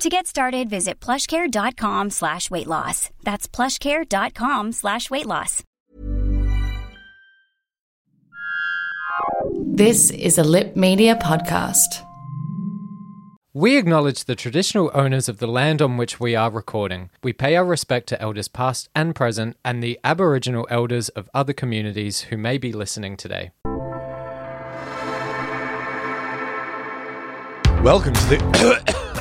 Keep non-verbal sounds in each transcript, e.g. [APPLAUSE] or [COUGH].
To get started, visit plushcare.com slash weight loss. That's plushcare.com slash weight loss. This is a Lipp Media podcast. We acknowledge the traditional owners of the land on which we are recording. We pay our respect to elders past and present and the Aboriginal elders of other communities who may be listening today. Welcome to the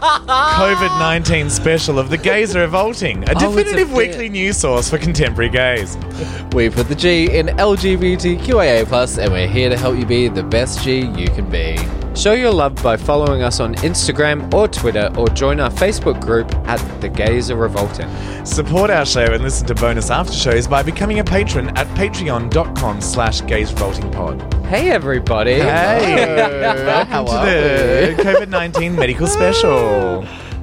COVID 19 special of The Gays Are Revolting, a Oh, it's a definitive weekly news source for contemporary gays. We put the G in LGBTQIA+, plus, and we're here to help you be the best G you can be. Show your love by following us on Instagram or Twitter or join our Facebook group at The Gays Are Revolting. Support our show and listen to bonus after shows by becoming a patron at patreon.com slash gaysrevoltingpod. Hey everybody! Hey! [LAUGHS] Welcome How to are the COVID 19 medical special.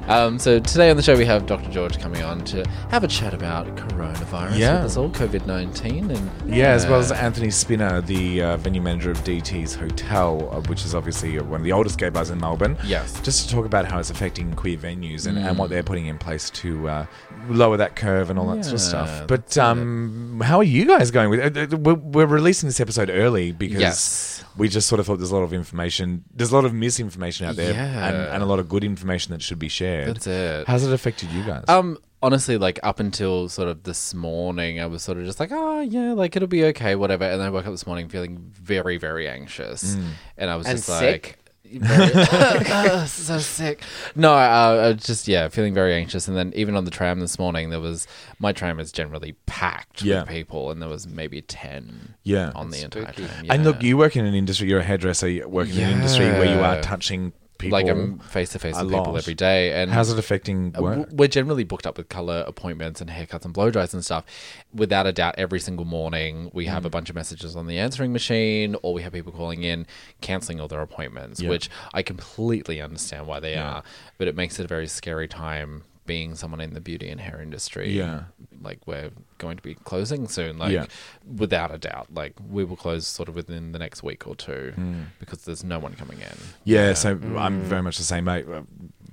Um, so today on the show we have Dr. George coming on to have a chat about coronavirus Yeah. with us all, COVID-19, and Yeah, as well as Anthony Spina, the uh, venue manager of DT's Hotel, uh, which is obviously one of the oldest gay bars in Melbourne. Yes. Just to talk about how it's affecting queer venues and, and what they're putting in place to uh, lower that curve and all that sort of stuff. But um, how are you guys going with it? Uh, We're, we're releasing this episode early because Yes. we just sort of thought there's a lot of information, there's a lot of misinformation out there Yeah. and, and a lot of good information that should be shared. That's it. How's it affected you guys? Um, honestly, like up until sort of this morning, I was sort of just like, oh yeah, like it'll be okay, whatever. And then I woke up this morning feeling very, very anxious, and I was And just sick? like. Very- [LAUGHS] [LAUGHS] so sick. No, uh, I was just yeah, feeling very anxious. And then even on the tram this morning, there was my tram is generally packed Yeah. with people, and there was maybe ten Yeah. on the entire tram. And look, you work in an industry, you're a hairdresser, you work in an industry where you are touching people. like I'm face to face with people every day, and How's it affecting Uh, work? We're generally booked up with color appointments and haircuts and blow dries and stuff. Without a doubt, every single morning we Mm. have a bunch of messages on the answering machine, or we have people calling in, canceling all their appointments, Yeah. which I completely understand why they Yeah. are. But it makes it a very scary time being someone in the beauty and hair industry. Yeah. Like we're going to be closing soon. Like Yeah. without a doubt. Like we will close sort of within the next week or two because there's no one coming in. Yeah, so I'm very much the same, mate.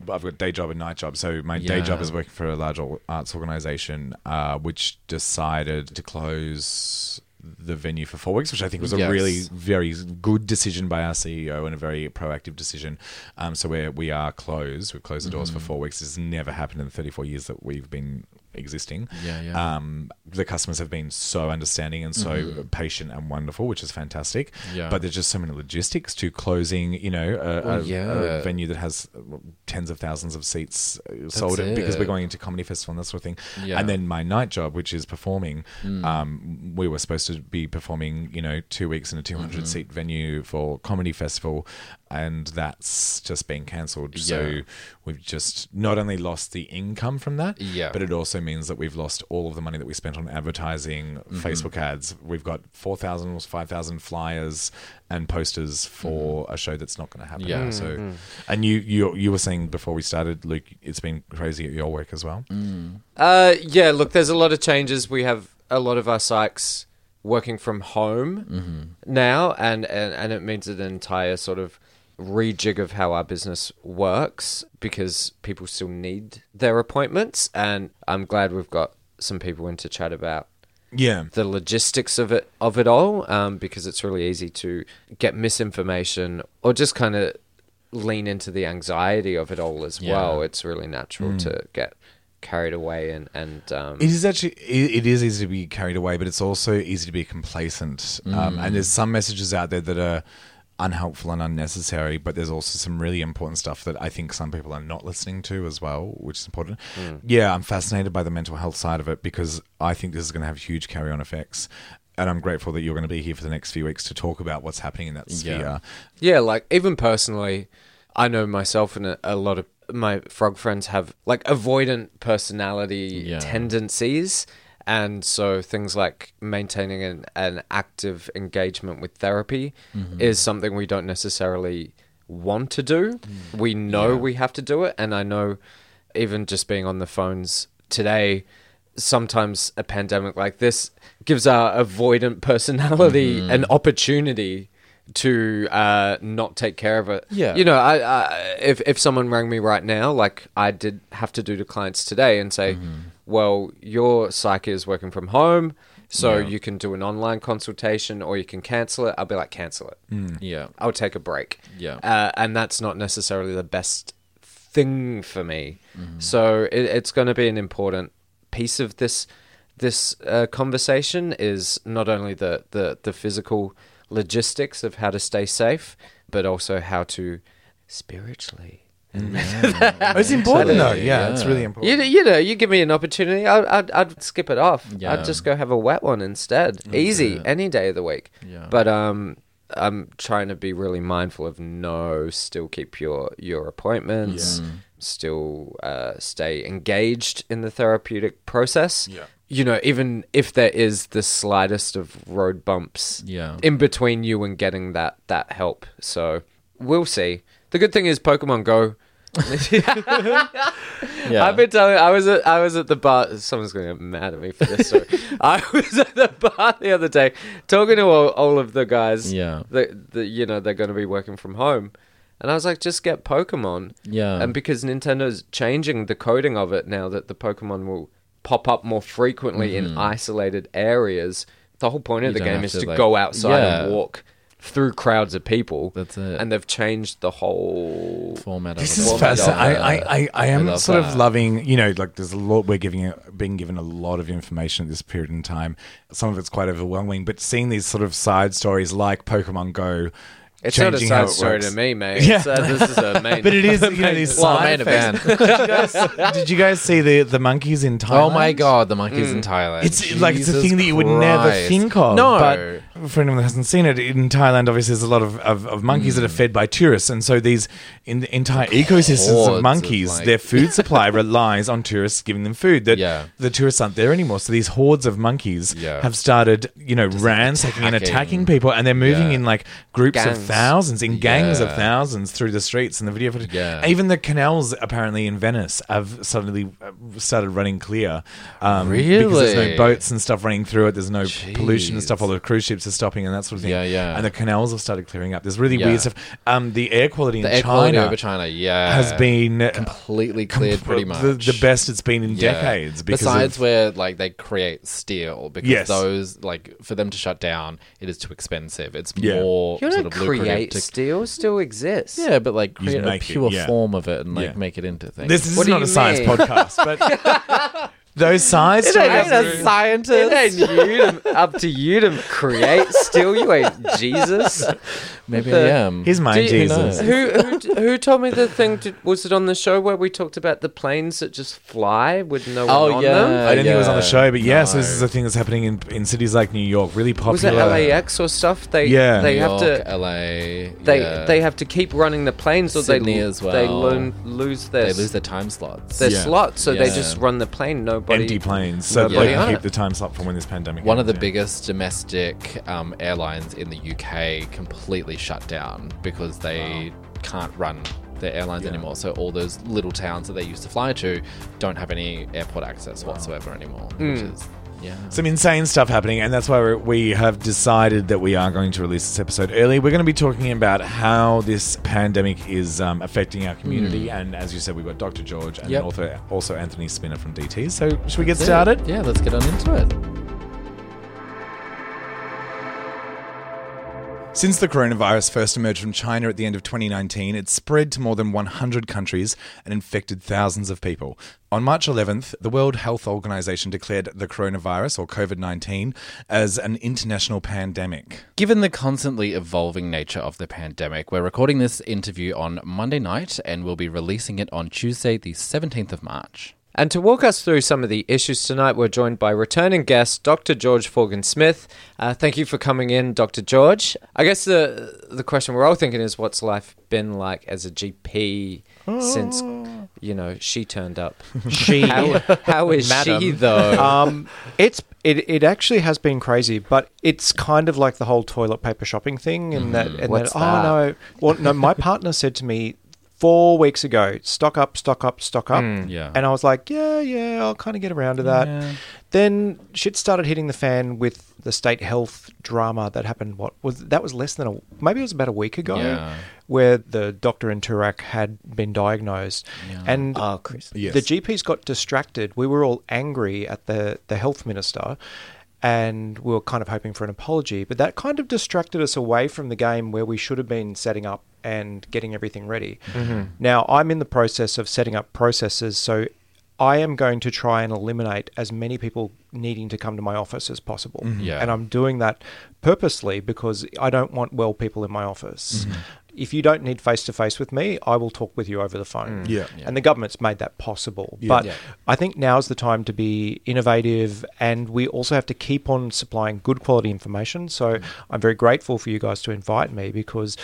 I've got day job and night job. So my day job is working for a large arts organization, uh, which decided to close the venue for four weeks, which I think was a Yes. really very good decision by our CEO and a very proactive decision. Um, so we're, we are closed. We've closed the doors Mm-hmm. for four weeks. This has never happened in the 34 years that we've been existing. Yeah, yeah. Um, the customers have been so understanding and so patient and wonderful, which is fantastic. Mm-hmm. Yeah. But there's just so many logistics to closing, you know, a, Well, a- yeah. a venue that has tens of thousands of seats uh, sold it because we're going into comedy festival and that sort of thing. Yeah. Mm. And then my night job, which is performing, um, we were supposed to be performing, you know, two weeks in a 200 Mm-hmm. seat venue for comedy festival, and that's just been cancelled. So we've just not only lost the income from that, Yeah. but it also means that we've lost all of the money that we spent on advertising, Mm-hmm. Facebook ads. We've got 4,000 or 5,000 flyers and posters for a show that's not going to happen. Mm-hmm. Yeah. So, and you, you you were saying before we started, Luke, it's been crazy at your work as well. Mm. Uh, yeah, look, there's a lot of changes. We have a lot of our psychs working from home now, and, and, and it means an entire sort of rejig of how our business works because people still need their appointments. And I'm glad we've got some people in to chat about Yeah. the logistics of it of it all um, because it's really easy to get misinformation or just kind of lean into the anxiety of it all as Yeah. well it's really natural to get carried away and and um, It is actually it, it is easy to be carried away, but it's also easy to be complacent. Um, and there's some messages out there that are unhelpful and unnecessary, but there's also some really important stuff that I think some people are not listening to as well, which is important. Hmm. Yeah, I'm fascinated by the mental health side of it because I think this is going to have huge carry on effects. And I'm grateful that you're going to be here for the next few weeks to talk about what's happening in that sphere. Yeah, like even personally, I know myself and a, a lot of my frog friends have like avoidant personality Yeah. tendencies. And so things like maintaining an, an active engagement with therapy mm-hmm. is something we don't necessarily want to do. Mm. We know we have to do it. And I know even just being on the phones today, sometimes a pandemic like this gives our avoidant personality mm-hmm. an opportunity to uh, not take care of it. Yeah. you know, I, I if if someone rang me right now, like I did have to do to clients today, and say, mm-hmm. "Well, your psyche is working from home, so Yeah. you can do an online consultation, or you can cancel it." I'll be like, "Cancel it." Yeah. I'll take a break. Yeah. Uh, and that's not necessarily the best thing for me. So it, it's going to be an important piece of this this uh, conversation is not only the, the, the physical logistics of how to stay safe, but also how to spiritually. Oh, [LAUGHS] [LAUGHS] it's important though. Yeah, it's really important. You, you know, you give me an opportunity, I'd, I'd, I'd skip it off. Yeah. I'd just go have a wet one instead. Easy, any day of the week. Yeah. But um, I'm trying to be really mindful of no, still keep your your appointments, still uh, stay engaged in the therapeutic process. Yeah. You know, even if there is the slightest of road bumps Yeah. in between you and getting that that help. So we'll see. The good thing is Pokemon Go. [LAUGHS] Yeah. I've been telling. I was at I was at the bar. Someone's going to get mad at me for this story. [LAUGHS] I was at the bar the other day talking to all, all of the guys. Yeah. that the, you know they're going to be working from home, and I was like, just get Pokemon. Yeah. and because Nintendo's changing the coding of it now that the Pokemon will pop up more frequently in isolated areas. The whole point of Mm-hmm. You the game is to, to like- go outside Yeah. and walk through crowds of people. That's it. And they've changed the whole format Of This of is it. fascinating. I, I, I, I am love sort of that. loving, you know, like there's a lot, we're giving, being given a lot of information at this period in time. Some of it's quite overwhelming, but seeing these sort of side stories like Pokemon Go. It's not a changing how side it story to me, mate. Yeah. It's, uh, this is a main. [LAUGHS] But it is, you know, these Well, side main event. [LAUGHS] Did you guys see the, the monkeys in Thailand? Oh my god, the monkeys in Thailand. It's like it's a Jesus thing that you would never think of. No. But for anyone that hasn't seen it, in Thailand, obviously, there's a lot of, of, of monkeys that are fed by tourists. And so these in, entire ecosystems hordes of of, monkeys, like- their food [LAUGHS] supply relies on tourists giving them food. That Yeah. the tourists aren't there anymore. So these hordes of monkeys Yeah. have started, you know, ransacking and attacking. attacking people. And they're moving Yeah. in like groups of Gangs. Thousands, in gangs of thousands through the streets. And the video footage. Yeah. Even the canals, apparently, in Venice have suddenly uh, started running clear. Um, Because there's no boats and stuff running through it. There's no pollution and stuff. All the cruise ships are stopping and that sort of thing. Yeah, yeah. And the canals have started clearing up. There's really Yeah. weird stuff. Um, the air quality the in air quality China over China, yeah, has been uh, completely cleared pretty much. the, the best it's been in Yeah. decades. Because Besides of, where like they create steel because Yes. those like for them to shut down, it is too expensive. It's Yeah. more you sort don't of lucrative create to steel still exists. yeah, but like create a make it, pure yeah. form of it and like Yeah. make it into things. this, this What is do not a you science podcast, but [LAUGHS] those [LAUGHS] side stories. ain't a scientist. It ain't you to, up to you to create Still, You ain't Jesus. Maybe the- I am. Here's my you- Jesus. Who, who who told me the thing? To, was it on the show where we talked about the planes that just fly with no one Oh, on yeah. them? I didn't think it was on the show, but yeah, so this is a thing that's happening in, in cities like New York, really popular. Was it. LAX or stuff? They Yeah. they New have York, to LA. they yeah. they have to keep running the planes or Sydney they as they well. lo- lose their they lose their time slots. their Yeah. slots, so they just run the plane. Nobody Empty planes, so they can keep the times up for when this pandemic. One of the yeah. biggest domestic um, airlines in the UK completely shut down because they can't run their airlines Yeah. anymore. So all those little towns that they used to fly to don't have any airport access whatsoever anymore. Which Hmm. is yeah. Some insane stuff happening, and that's why we're, we have decided that we are going to release this episode early. We're going to be talking about how this pandemic is um, affecting our community, and as you said, we've got Dr. George and Yep. also, also Anthony Spina from DT. So, should we get started? Yeah, let's get on into it. Since the coronavirus first emerged from China at the end of 2019, it's spread to more than 100 countries and infected thousands of people. On March 11th, the World Health Organization declared the coronavirus, or COVID 19, as an international pandemic. Given the constantly evolving nature of the pandemic, we're recording this interview on Monday night and we'll be releasing it on Tuesday, the 17th of March. And to walk us through some of the issues tonight, we're joined by returning guest Dr. George Forgan Smith. Uh, thank you for coming in, Dr. George. I guess the the question we're all thinking is, what's life been like as a GP since you know she turned up? [LAUGHS] She, How, how is she though? um, it's it, it actually has been crazy, but it's kind of like the whole toilet paper shopping thing, and that and What's that, that? oh no, well no, my partner said to me four weeks ago, stock up, stock up, stock up, mm, Yeah. and I was like, yeah, yeah, I'll kind of get around to that. Then shit started hitting the fan with the state health drama that happened. What was that? Was less than a maybe it was about a week ago, Yeah. where the doctor in Toorak had been diagnosed, and oh, Chris. Yes. the GPs got distracted. We were all angry at the, the health minister and we were kind of hoping for an apology. But that kind of distracted us away from the game where we should have been setting up and getting everything ready. Mm-hmm. Now, I'm in the process of setting up processes. So I am going to try and eliminate as many people needing to come to my office as possible. Mm-hmm. Yeah. And I'm doing that purposely because I don't want well people in my office. Mm-hmm. If you don't need face to face with me, I will talk with you over the phone. Mm. Yeah. And the government's made that possible. Yeah. But Yeah. I think now's the time to be innovative, and we also have to keep on supplying good quality information. So mm. I'm very grateful for you guys to invite me because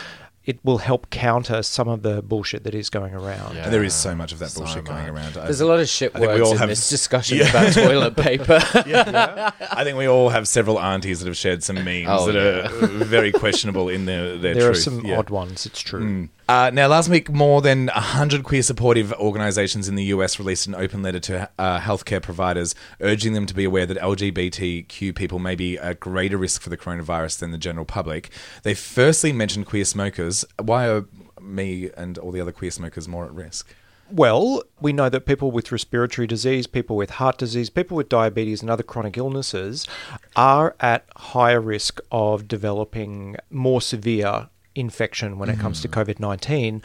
it will help counter some of the bullshit that is going around. Yeah. And there is so much of that So bullshit going around. I- There's a lot of shit I think we words all in have- this discussion Yeah. about toilet [LAUGHS] paper. I think we all have several aunties that have shared some memes Oh, that are very questionable in their, their There are truth. some Yeah. odd ones, it's true. Mm. Uh, now, last week, more than 100 queer supportive organizations in the US released an open letter to uh, healthcare providers urging them to be aware that LGBTQ people may be at greater risk for the coronavirus than the general public. They firstly mentioned queer smokers. Why are me and all the other queer smokers more at risk? Well, we know that people with respiratory disease, people with heart disease, people with diabetes, and other chronic illnesses are at higher risk of developing more severe infection when it comes to mm. COVID 19.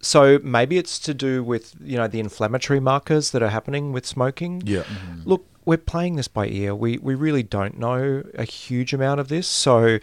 So maybe it's to do with you know the inflammatory markers that are happening with smoking. Yeah. Mm-hmm. Look, we're playing this by ear. We we really don't know a huge amount of this. So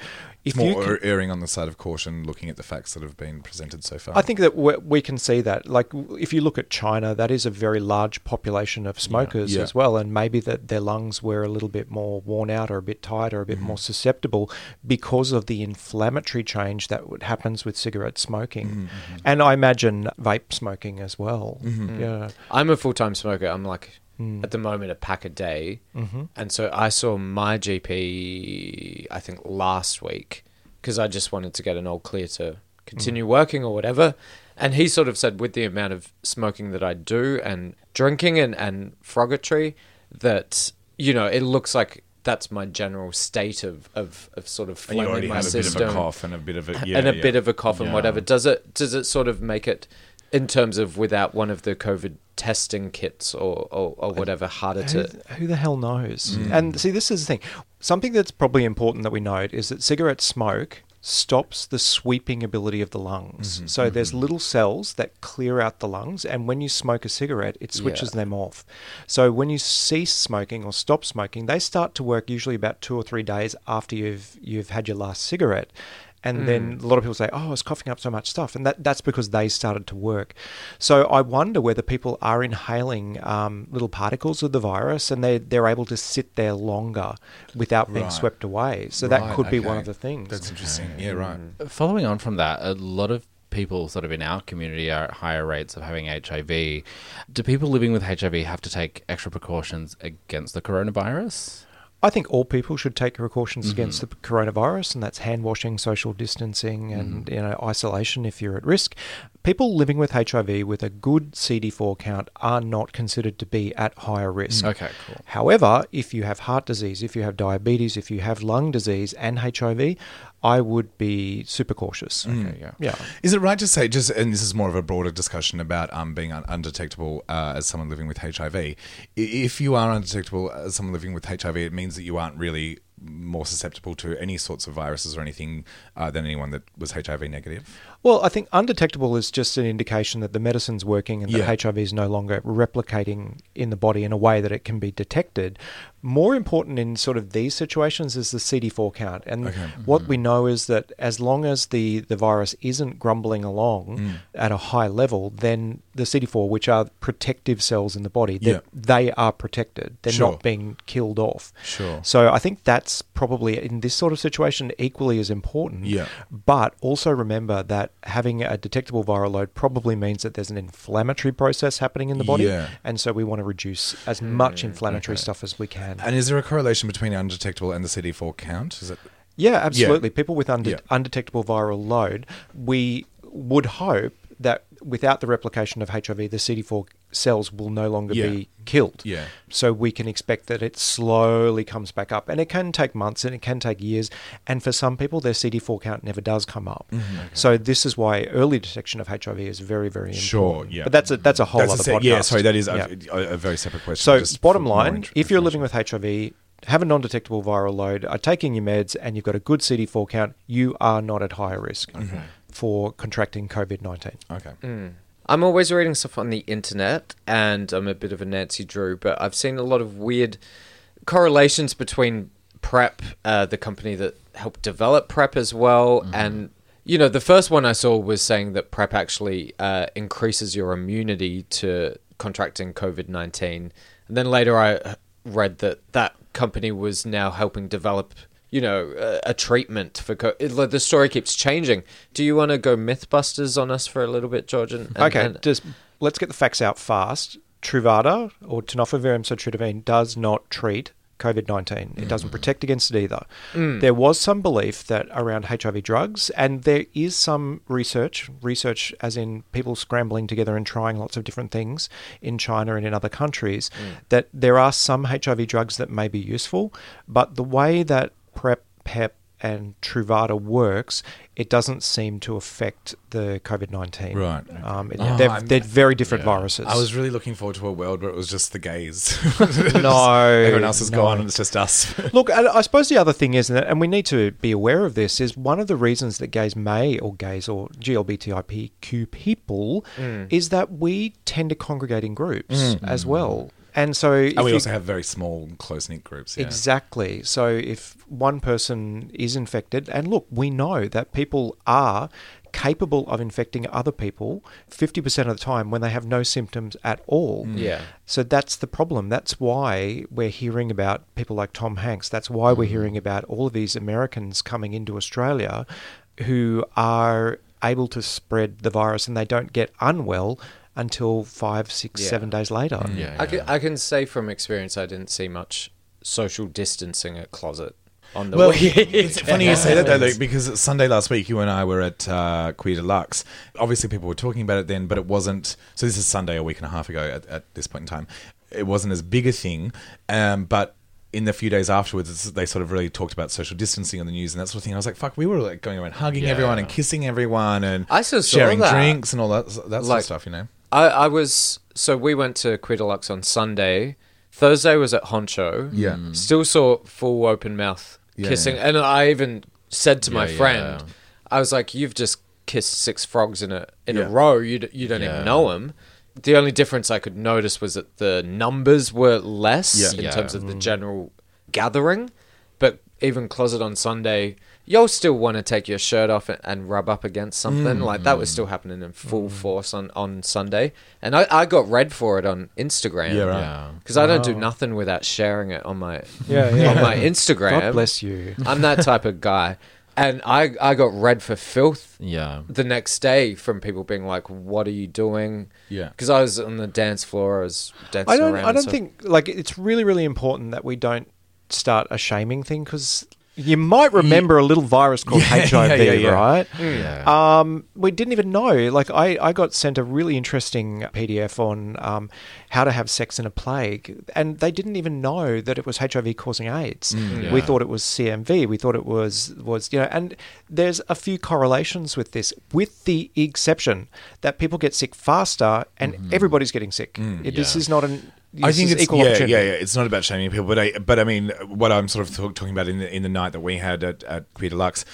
It's you more can- er- erring on the side of caution, looking at the facts that have been presented so far. I think that we, we can see that. Like, if you look at China, that is a very large population of smokers Yeah. as well, and maybe that their lungs were a little bit more worn out, or a bit tired, or a bit mm-hmm. more susceptible because of the inflammatory change that happens with cigarette smoking, mm-hmm, mm-hmm. and I imagine vape smoking as well. Yeah, I'm a full time smoker. I'm like Hmm. at the moment a pack a day, Mm-hmm. and so I saw my GP I think last week because I just wanted to get an all clear to continue working or whatever, and he sort of said with the amount of smoking that I do and drinking and and frogatory that you know it looks like that's my general state of of, of sort of and you phlegm already my have a bit of a cough and a bit of a yeah, and a yeah. bit of a cough and Yeah. whatever. Does it does it sort of make it in terms of without one of the COVID testing kits or, or, or whatever harder who, to who the hell knows? Mm. And see, this is the thing. Something that's probably important that we note is that cigarette smoke stops the sweeping ability of the lungs. Mm-hmm, so there's little cells that clear out the lungs, and when you smoke a cigarette, it switches Yeah. them off. So when you cease smoking or stop smoking, they start to work usually about two or three days after you've you've had your last cigarette. And then mm. a lot of people say, "Oh, I was coughing up so much stuff," and that, that's because they started to work. So I wonder whether people are inhaling um, little particles of the virus, and they they're able to sit there longer without being Right. swept away. So that Right, could be one of the things. That's interesting. Yeah, mm. right. Uh, following on from that, a lot of people sort of in our community are at higher rates of having HIV. Do people living with HIV have to take extra precautions against the coronavirus? I think all people should take precautions mm-hmm. against the coronavirus, and that's hand washing, social distancing, and mm-hmm. you know isolation if you're at risk. People living with HIV with a good CD4 count are not considered to be at higher risk. Mm. Okay, cool. However, if you have heart disease, if you have diabetes, if you have lung disease and HIV, I would be super cautious. Okay, yeah. Yeah. Is it right to say, just and this is more of a broader discussion about um, being un- undetectable uh, as someone living with HIV? If you are undetectable as someone living with HIV, it means that you aren't really more susceptible to any sorts of viruses or anything uh, than anyone that was HIV negative. Well, I think undetectable is just an indication that the medicine's working and that Yeah. HIV is no longer replicating in the body in a way that it can be detected. More important in sort of these situations is the CD4 count. And Okay. what we know is that as long as the, the virus isn't grumbling along Mm. at a high level, then the CD4, which are protective cells in the body, Yeah. they are protected. They're Sure. not being killed off. Sure. So I think that's probably in this sort of situation equally as important. Yeah. But also remember that having a detectable viral load probably means that there's an inflammatory process happening in the body. Yeah. And so we want to reduce as much inflammatory stuff as we can. And is there a correlation between undetectable and the CD4 count? Is it? Yeah, absolutely. People with unde- Yeah. undetectable viral load, we would hope that without the replication of HIV, the CD4 cells will no longer Yeah. be killed. Yeah. So we can expect that it slowly comes back up. And it can take months and it can take years. And for some people, their CD4 count never does come up. Mm-hmm. So this is why early detection of HIV is very, very important. Sure, yeah. But that's a, that's a whole That's a other se- podcast. yeah, sorry, that is a, Yeah. a, a very separate question. So, just bottom line, if you're living with HIV, have a non detectable viral load, are taking your meds, and you've got a good CD4 count, you are not at higher risk for contracting COVID 19. Okay. I'm always reading stuff on the internet, and I'm a bit of a Nancy Drew, but I've seen a lot of weird correlations between PrEP, uh, the company that helped develop PrEP as well, and you know, the first one I saw was saying that PrEP actually uh, increases your immunity to contracting COVID 19. And then later I read that that company was now helping develop, you know, a, a treatment for co- it, like, the story keeps changing. Do you want to go Mythbusters on us for a little bit, George? And, and- Okay, and- just let's get the facts out fast. Truvada or tenofovir emtricitabine does not treat COVID 19. It mm. doesn't protect against it either. Mm. There was some belief that around HIV drugs, and there is some research, research as in people scrambling together and trying lots of different things in China and in other countries, mm. that there are some HIV drugs that may be useful, but the way that PrEP, PEP, and Truvada works, it doesn't seem to affect the COVID 19. Right. Um, it- Oh, they're, they're very different viruses. I was really looking forward to a world where it was just the gays. [LAUGHS] No, Everyone else is no. gone and it's just us. [LAUGHS] Look, I, I suppose the other thing is, that, and we need to be aware of this, is one of the reasons that gays may, or gays, or GLBTIPQ people, Mm. is that we tend to congregate in groups as well. And so, and we you- also have very small, close knit groups. Yeah. Exactly. So if one person is infected, and look, we know that people are capable of infecting other people 50% of the time when they have no symptoms at all. Mm. Yeah. So that's the problem. That's why we're hearing about people like Tom Hanks. That's why we're mm. hearing about all of these Americans coming into Australia who are able to spread the virus and they don't get unwell until five, six, Yeah. seven days later. Yeah, I, can. I can say from experience, I didn't see much social distancing at Closet on the Well, weekend. [LAUGHS] it's funny you say that though, like, because Sunday last week you and I were at uh, Queer Deluxe. Obviously, people were talking about it then, but it wasn't. So this is Sunday, a week and a half ago. At, at this point in time, it wasn't as big a thing. Um, but in the few days afterwards, it's- they sort of really talked about social distancing on the news and that sort of thing. I was like, "Fuck!" We were like going around hugging Yeah. everyone and kissing everyone and I still saw sharing drinks and all that that sort of stuff. You know. I, I was so we went to Queer on Sunday. Thursday was at Honcho. Yeah. Mm. Still saw full open mouth Yeah, kissing, yeah. and I even said to my friend, yeah. I was like, "You've just kissed six frogs in a in Yeah. a row. You d- you don't Yeah. even know them." The only difference I could notice was that the numbers were less Yeah. in Yeah. terms of the general gathering, but even closet on Sunday. You'll still want to take your shirt off and, and rub up against something mm. like that was still happening in full mm. force on, on Sunday, and I, I got red for it on Instagram. Yeah, right. Yeah. Because I don't do nothing without sharing it on my Yeah, yeah. on my Instagram. God bless you. I'm that type of guy, and I I got red for filth Yeah. the next day from people being like, "What are you doing?" Yeah. because I was on the dance floor. I was dancing I don't. around. I don't so- think like it's really, really important that we don't start a shaming thing because you might remember a little virus called Yeah, [LAUGHS] yeah, HIV, yeah, yeah. right? Yeah. Um, we didn't even know. Like I, I got sent a really interesting PDF on um, how to have sex in a plague, and they didn't even know that it was HIV causing AIDS. Mm, We yeah. thought it was CMV. We thought it was was you know. And there's a few correlations with this, with the exception that people get sick faster, and everybody's getting sick. It- This Mm, yeah. is not an I think it's equal yeah, yeah, yeah. It's not about shaming people, but I, but I mean, what I'm sort of talk, talking about in the in the night that we had at, at Queer Deluxe,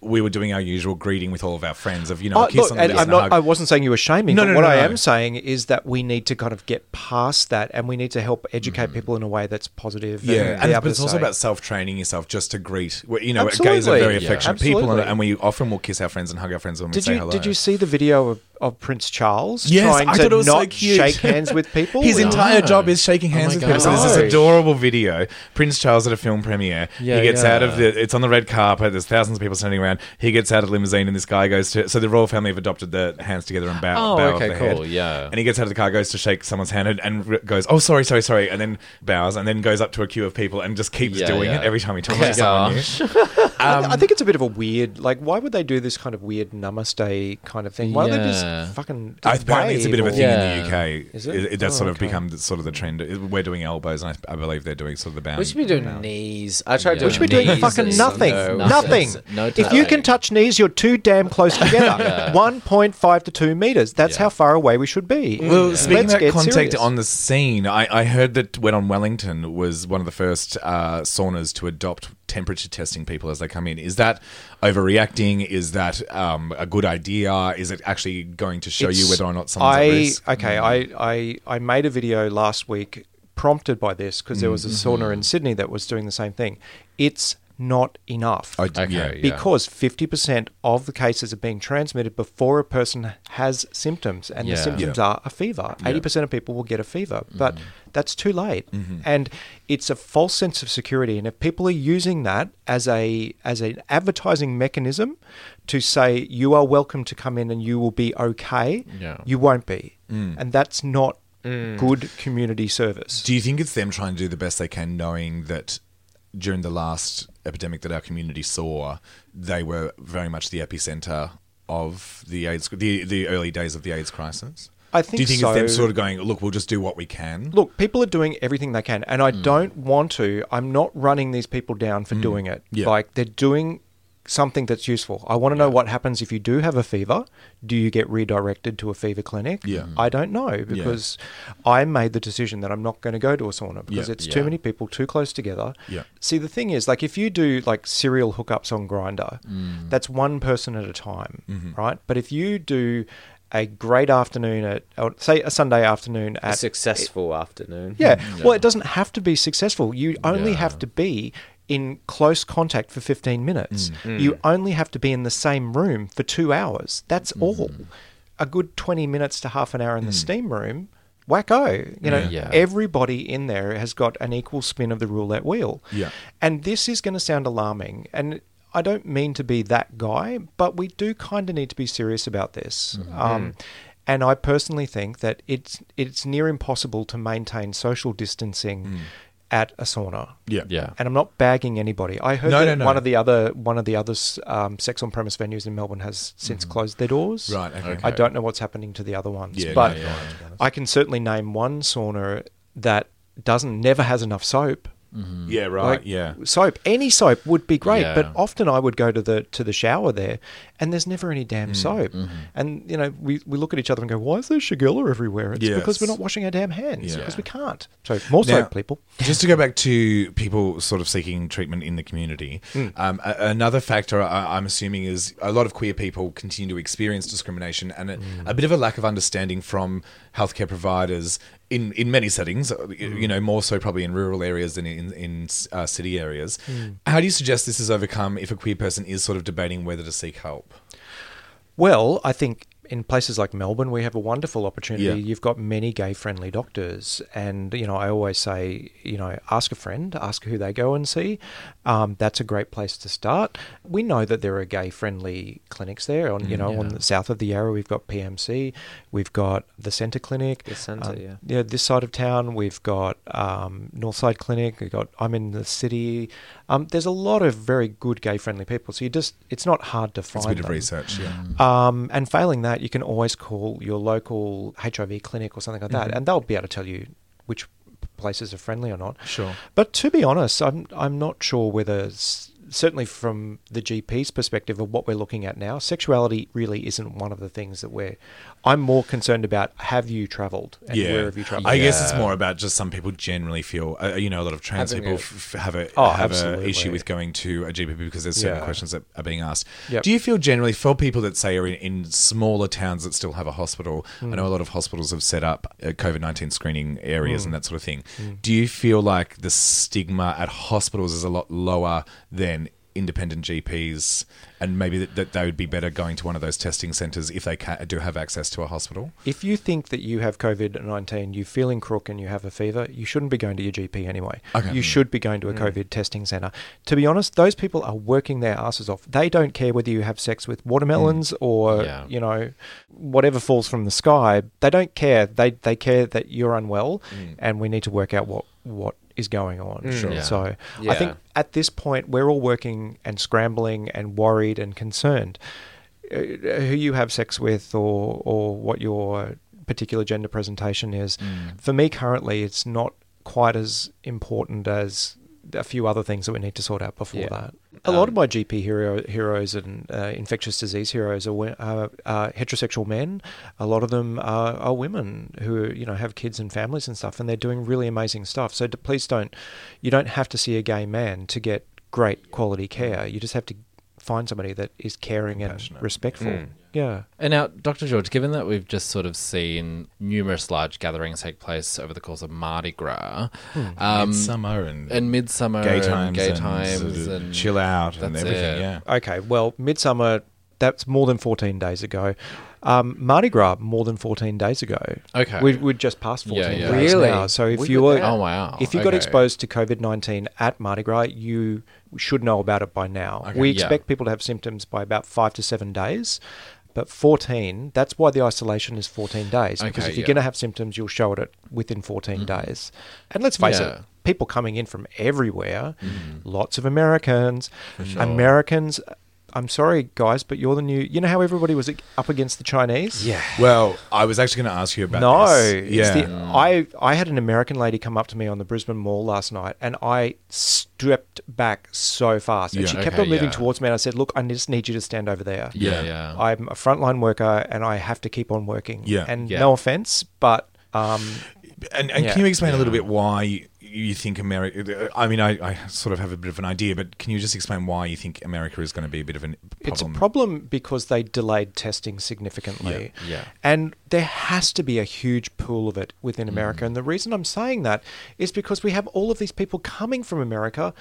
we were doing our usual greeting with all of our friends of you know, Oh, a kiss look, on the and lips I'm and not, hug. I wasn't saying you were shaming. No, but no, what no, I no. am saying is that we need to kind of get past that, and we need to help educate mm. people in a way that's positive. Yeah, and, and, but it's also say- about self training yourself just to greet. You know, gays are very Yeah. affectionate people, and, and we often will kiss our friends and hug our friends when we Did say you hello. did you see the video of, of Prince Charles Yes, trying I to thought it was so not cute. shake hands with people? [LAUGHS] His entire job is shaking Oh hands my with people. So there's God. this oh. adorable video. Prince Charles at a film premiere. Yeah, he gets yeah. out of the. It's on the red carpet. There's thousands of people standing around. He gets out of the limousine, and this guy goes to. So the royal family have adopted the hands together and bow. Oh, bow okay, of the cool, head. yeah. And he gets out of the car, goes to shake someone's hand, and, and goes, "Oh, sorry, sorry, sorry," and then bows, and then goes up to a queue of people and just keeps Yeah, doing yeah. it every time he talks Oh my to someone new. [LAUGHS] gosh. Um, I, think it's a bit of a weird. Like, why would they do this kind of weird namaste kind of thing? Why don't they Yeah. fucking? I, apparently, it's a bit of a thing or- in the UK. Is it? that's Oh, sort of okay. become the, sort of the trend. We're doing elbows, and I, I believe they're doing sort of the bound. We should be doing knees. I tried Yeah. doing We should be doing knees fucking and nothing. no. Nothing. No if you can touching. touch knees, you're too damn close [LAUGHS] together. 1.5 to 2 meters. That's Yeah. how far away we should be. Well, speaking Let's about get contact serious. on the scene, I, I heard that Wet on Wellington was one of the first uh, saunas to adopt temperature testing people as they come in. Is that overreacting? Is that um, a good idea? Is it actually going to show you whether or not someone's I, at risk? Mm. Okay, I, I, I made a video last week prompted by this because there was a Mm-hmm. sauna in Sydney that was doing the same thing. It's not enough. I- Okay, yeah. yeah. because 50% of the cases are being transmitted before a person has symptoms and the symptoms Yeah. are a fever 80% of people will get a fever but Mm-hmm. that's too late and it's a false sense of security and if people are using that as a as an advertising mechanism to say you are welcome to come in and you will be okay Yeah. you won't be Mm. and that's not good community service Do you think it's them trying to do the best they can, knowing that during the last epidemic that our community saw, they were very much the epicenter of the AIDS, the, the early days of the AIDS crisis? I think Do you think it's them sort of going, look, we'll just do what we can? Look, people are doing everything they can, and I hmm. don't want to. I'm not running these people down for hmm. doing it. Yeah. Like they're doing something that's useful. I want to know what happens if you do have a fever. Do you get redirected to a fever clinic? Yeah. I don't know because I made the decision that I'm not going to go to a sauna because Yeah. it's too many people too close together. Yeah. See, the thing is, like, if you do like serial hookups on Grindr, mm. that's one person at a time, mm-hmm. right? But if you do a great afternoon at, say, a Sunday afternoon A at successful afternoon. yeah. Mm. Well, it doesn't have to be successful. You only Yeah. have to be in close contact for 15 minutes. Mm. You only have to be in the same room for two hours. That's Mm. all. A good 20 minutes to half an hour in the steam room. Wacko. You know, Yeah. everybody in there has got an equal spin of the roulette wheel. Yeah. And this is going to sound alarming. And I don't mean to be that guy, but we do kind of need to be serious about this. Um, and I personally think that it's it's near impossible to maintain social distancing at a sauna. Yeah. Yeah. And I'm not bagging anybody. I heard No, that no, no. one of the other one of the other um, sex on premise venues in Melbourne has since closed their doors. Mm-hmm. Right, okay. I don't know what's happening to the other ones, Yeah, but no, yeah, to be honest. I can certainly name one sauna that doesn't never has enough soap. Yeah, right. Like, yeah. soap. Any soap would be great, Yeah. but often I would go to the to the shower there, and there's never any Mm, damn soap. mm-hmm. And you know, we, we look at each other and go, "Why is there Shigella everywhere?" It's because we're not washing our damn hands Yeah. because we can't. So more Now- soap, people. [LAUGHS] Just to go back to people sort of seeking treatment in the community, um, a- another factor I- I'm assuming is a lot of queer people continue to experience discrimination and a, a bit of a lack of understanding from healthcare providers in, in many settings, uh, you- you know, more so probably in rural areas than in, in uh, city areas. How do you suggest this is overcome if a queer person is sort of debating whether to seek help? Well, I think in places like Melbourne, we have a wonderful opportunity. Yeah. You've got many gay-friendly doctors, and you know, I always say, you know, ask a friend, ask who they go and see. Um, that's a great place to start. We know that there are gay-friendly clinics there. On you know, on the south of the Yarra, we've got PMC, we've got the Centre Clinic, The Centre, um, yeah. yeah, this side of town, we've got um, Northside Clinic. We've got I'm in the city. Um, there's a lot of very good gay-friendly people. So you just, it's not hard to find. It's a bit of research, yeah. Um, and failing that, you can always call your local HIV clinic or something like that, and they'll be able to tell you which places are friendly or not. Sure. But to be honest, I'm I'm not sure whether s- certainly from the GP's perspective of what we're looking at now, sexuality really isn't one of the things that we're. I'm more concerned about have you travelled and yeah, where have you travelled? I guess it's more about just some people generally feel, uh, you know, a lot of trans Having people a- f- have a Oh, have an issue with going to a GP because there's certain Yeah. questions that are being asked. Yep. Do you feel generally for people that say are in, in smaller towns that still have a hospital? Hmm. I know a lot of hospitals have set up uh, COVID nineteen screening areas Hmm. and that sort of thing. Do you feel like the stigma at hospitals is a lot lower than independent GPs, and maybe that, that they would be better going to one of those testing centres if they ca- do have access to a hospital? If you think that you have COVID 19, you're feeling crook and you have a fever, you shouldn't be going to your GP anyway. Okay. You should be going to a mm. COVID testing centre. To be honest, those people are working their asses off. They don't care whether you have sex with watermelons mm. or, Yeah. you know, whatever falls from the sky. They don't care. They, they care that you're unwell mm. and we need to work out what, what is going on. Sure. Yeah. So I think at this point, we're all working and scrambling and worried and concerned uh, who you have sex with or or what your particular gender presentation is. For me, currently, it's not quite as important as a few other things that we need to sort out before Yeah. that. A lot of my GP hero, heroes and uh, infectious disease heroes are, are, are heterosexual men. A lot of them are, are women who you know have kids and families and stuff, and they're doing really amazing stuff. So d- please don't, you don't have to see a gay man to get great quality care. You just have to find somebody that is caring and respectful. Mm. Yeah. And now, Dr. George, given that we've just sort of seen numerous large gatherings take place over the course of Mardi Gras, um, Midsummer and, and Midsummer, gay and times, gay and, times, sort of and chill out and everything. it. Yeah. Okay. Well, Midsummer, that's more than 14 days ago. Um, Mardi Gras, more than 14 days ago. Okay. We, we'd just passed 14 Yeah, yeah. days Really? now. So if We you were were. Oh, wow. if you got exposed to COVID 19 at Mardi Gras, you should know about it by now. Okay. We Yeah. expect people to have symptoms by about five to seven days. But 14, that's why the isolation is 14 days. Because Okay, if you're yeah. going to have symptoms, you'll show it within 14 days. And let's face Yeah. it, people coming in from everywhere, Mm-hmm. lots of Americans. Americans, I'm sorry, guys, but you're the new. You know how everybody was up against the Chinese? Yeah. Well, I was actually going to ask you about No, this. Yeah. the- I I had an American lady come up to me on the Brisbane Mall last night, and I stepped back so fast, and Yeah. she kept Okay, on moving yeah. towards me. And I said, "Look, I just need you to stand over there. Yeah, yeah. I'm a frontline worker, and I have to keep on working. Yeah. and Yeah. no offense, but um, And, and Yeah. can you explain a little bit why you think America? I mean, I, I sort of have a bit of an idea, but can you just explain why you think America is going to be a bit of a problem? It's a problem because they delayed testing significantly. Yeah, yeah. And there has to be a huge pool of it within Mm. America. And the reason I'm saying that is because we have all of these people coming from America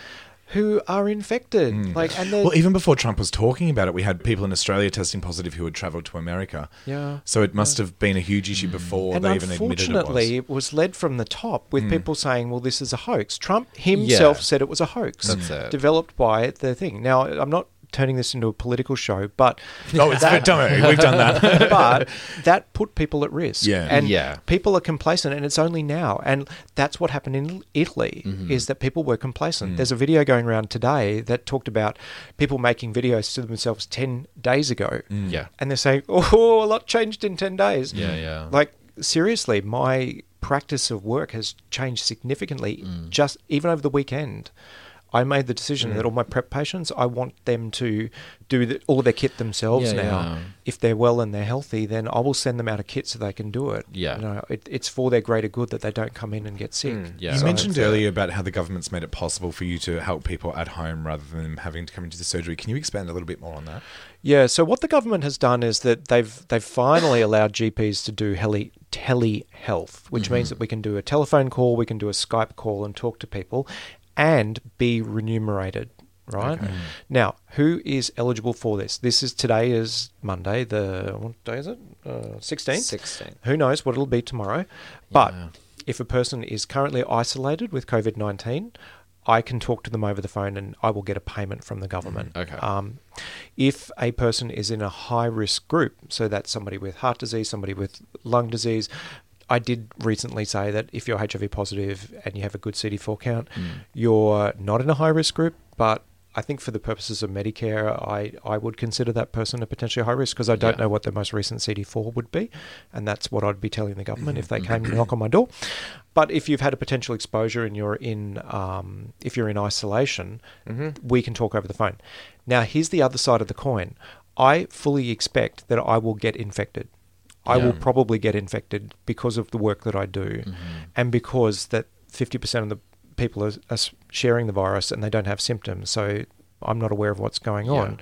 who are infected. Like and Mm. Well, even before Trump was talking about it, we had people in Australia testing positive who had travelled to America. Yeah. So it must have been a huge issue before and they even admitted it unfortunately, it was led from the top with Mm. people saying, "Well, this is a hoax." Trump himself Yeah. said it was a hoax, That's it. developed by the thing. Now, I'm not turning this into a political show, but [LAUGHS] Oh, it's don't worry, we've done that. [LAUGHS] but that put people at risk. Yeah. And Yeah. people are complacent and it's only now. And that's what happened in Italy Mm-hmm. is that people were complacent. Mm. There's a video going around today that talked about people making videos to themselves 10 days ago. Mm. Yeah. And they're saying, "Oh, a lot changed in 10 days." Yeah, yeah. Like seriously, my practice of work has changed significantly Mm. just even over the weekend. I made the decision Mm. that all my prep patients, I want them to do the, all their kit themselves Yeah, now. yeah. If they're well and they're healthy, then I will send them out a kit so they can do it. Yeah. you know, it, it's for their greater good that they don't come in and get sick. Mm. Yeah. You So mentioned it's, earlier about how the government's made it possible for you to help people at home rather than having to come into the surgery. Can you expand a little bit more on that? Yeah. So what the government has done is that they've they've finally allowed GPs to do heli, telehealth, which means that we can do a telephone call, we can do a Skype call, and talk to people, and be remunerated. Right now, who is eligible for this? This is today is Monday. The what day is it? Uh, Sixteenth. 16. Who knows what it'll be tomorrow? But Yeah. if a person is currently isolated with COVID 19, I can talk to them over the phone and I will get a payment from the government. Okay. Um, if a person is in a high risk group, so that's somebody with heart disease, somebody with lung disease, I did recently say that if you're HIV positive and you have a good CD4 count, mm. you're not in a high risk group, but I think for the purposes of Medicare, I, I would consider that person a potentially high risk because I don't Yeah. know what their most recent CD4 would be. And that's what I'd be telling the government if they mm-hmm. came to knock on my door. But if you've had a potential exposure and you're in, um, if you're in isolation, mm-hmm. we can talk over the phone. Now, here's the other side of the coin. I fully expect that I will get infected. I will probably get infected because of the work that I do, mm-hmm. and because that fifty percent of the people are, are sharing the virus and they don't have symptoms. So I'm not aware of what's going on.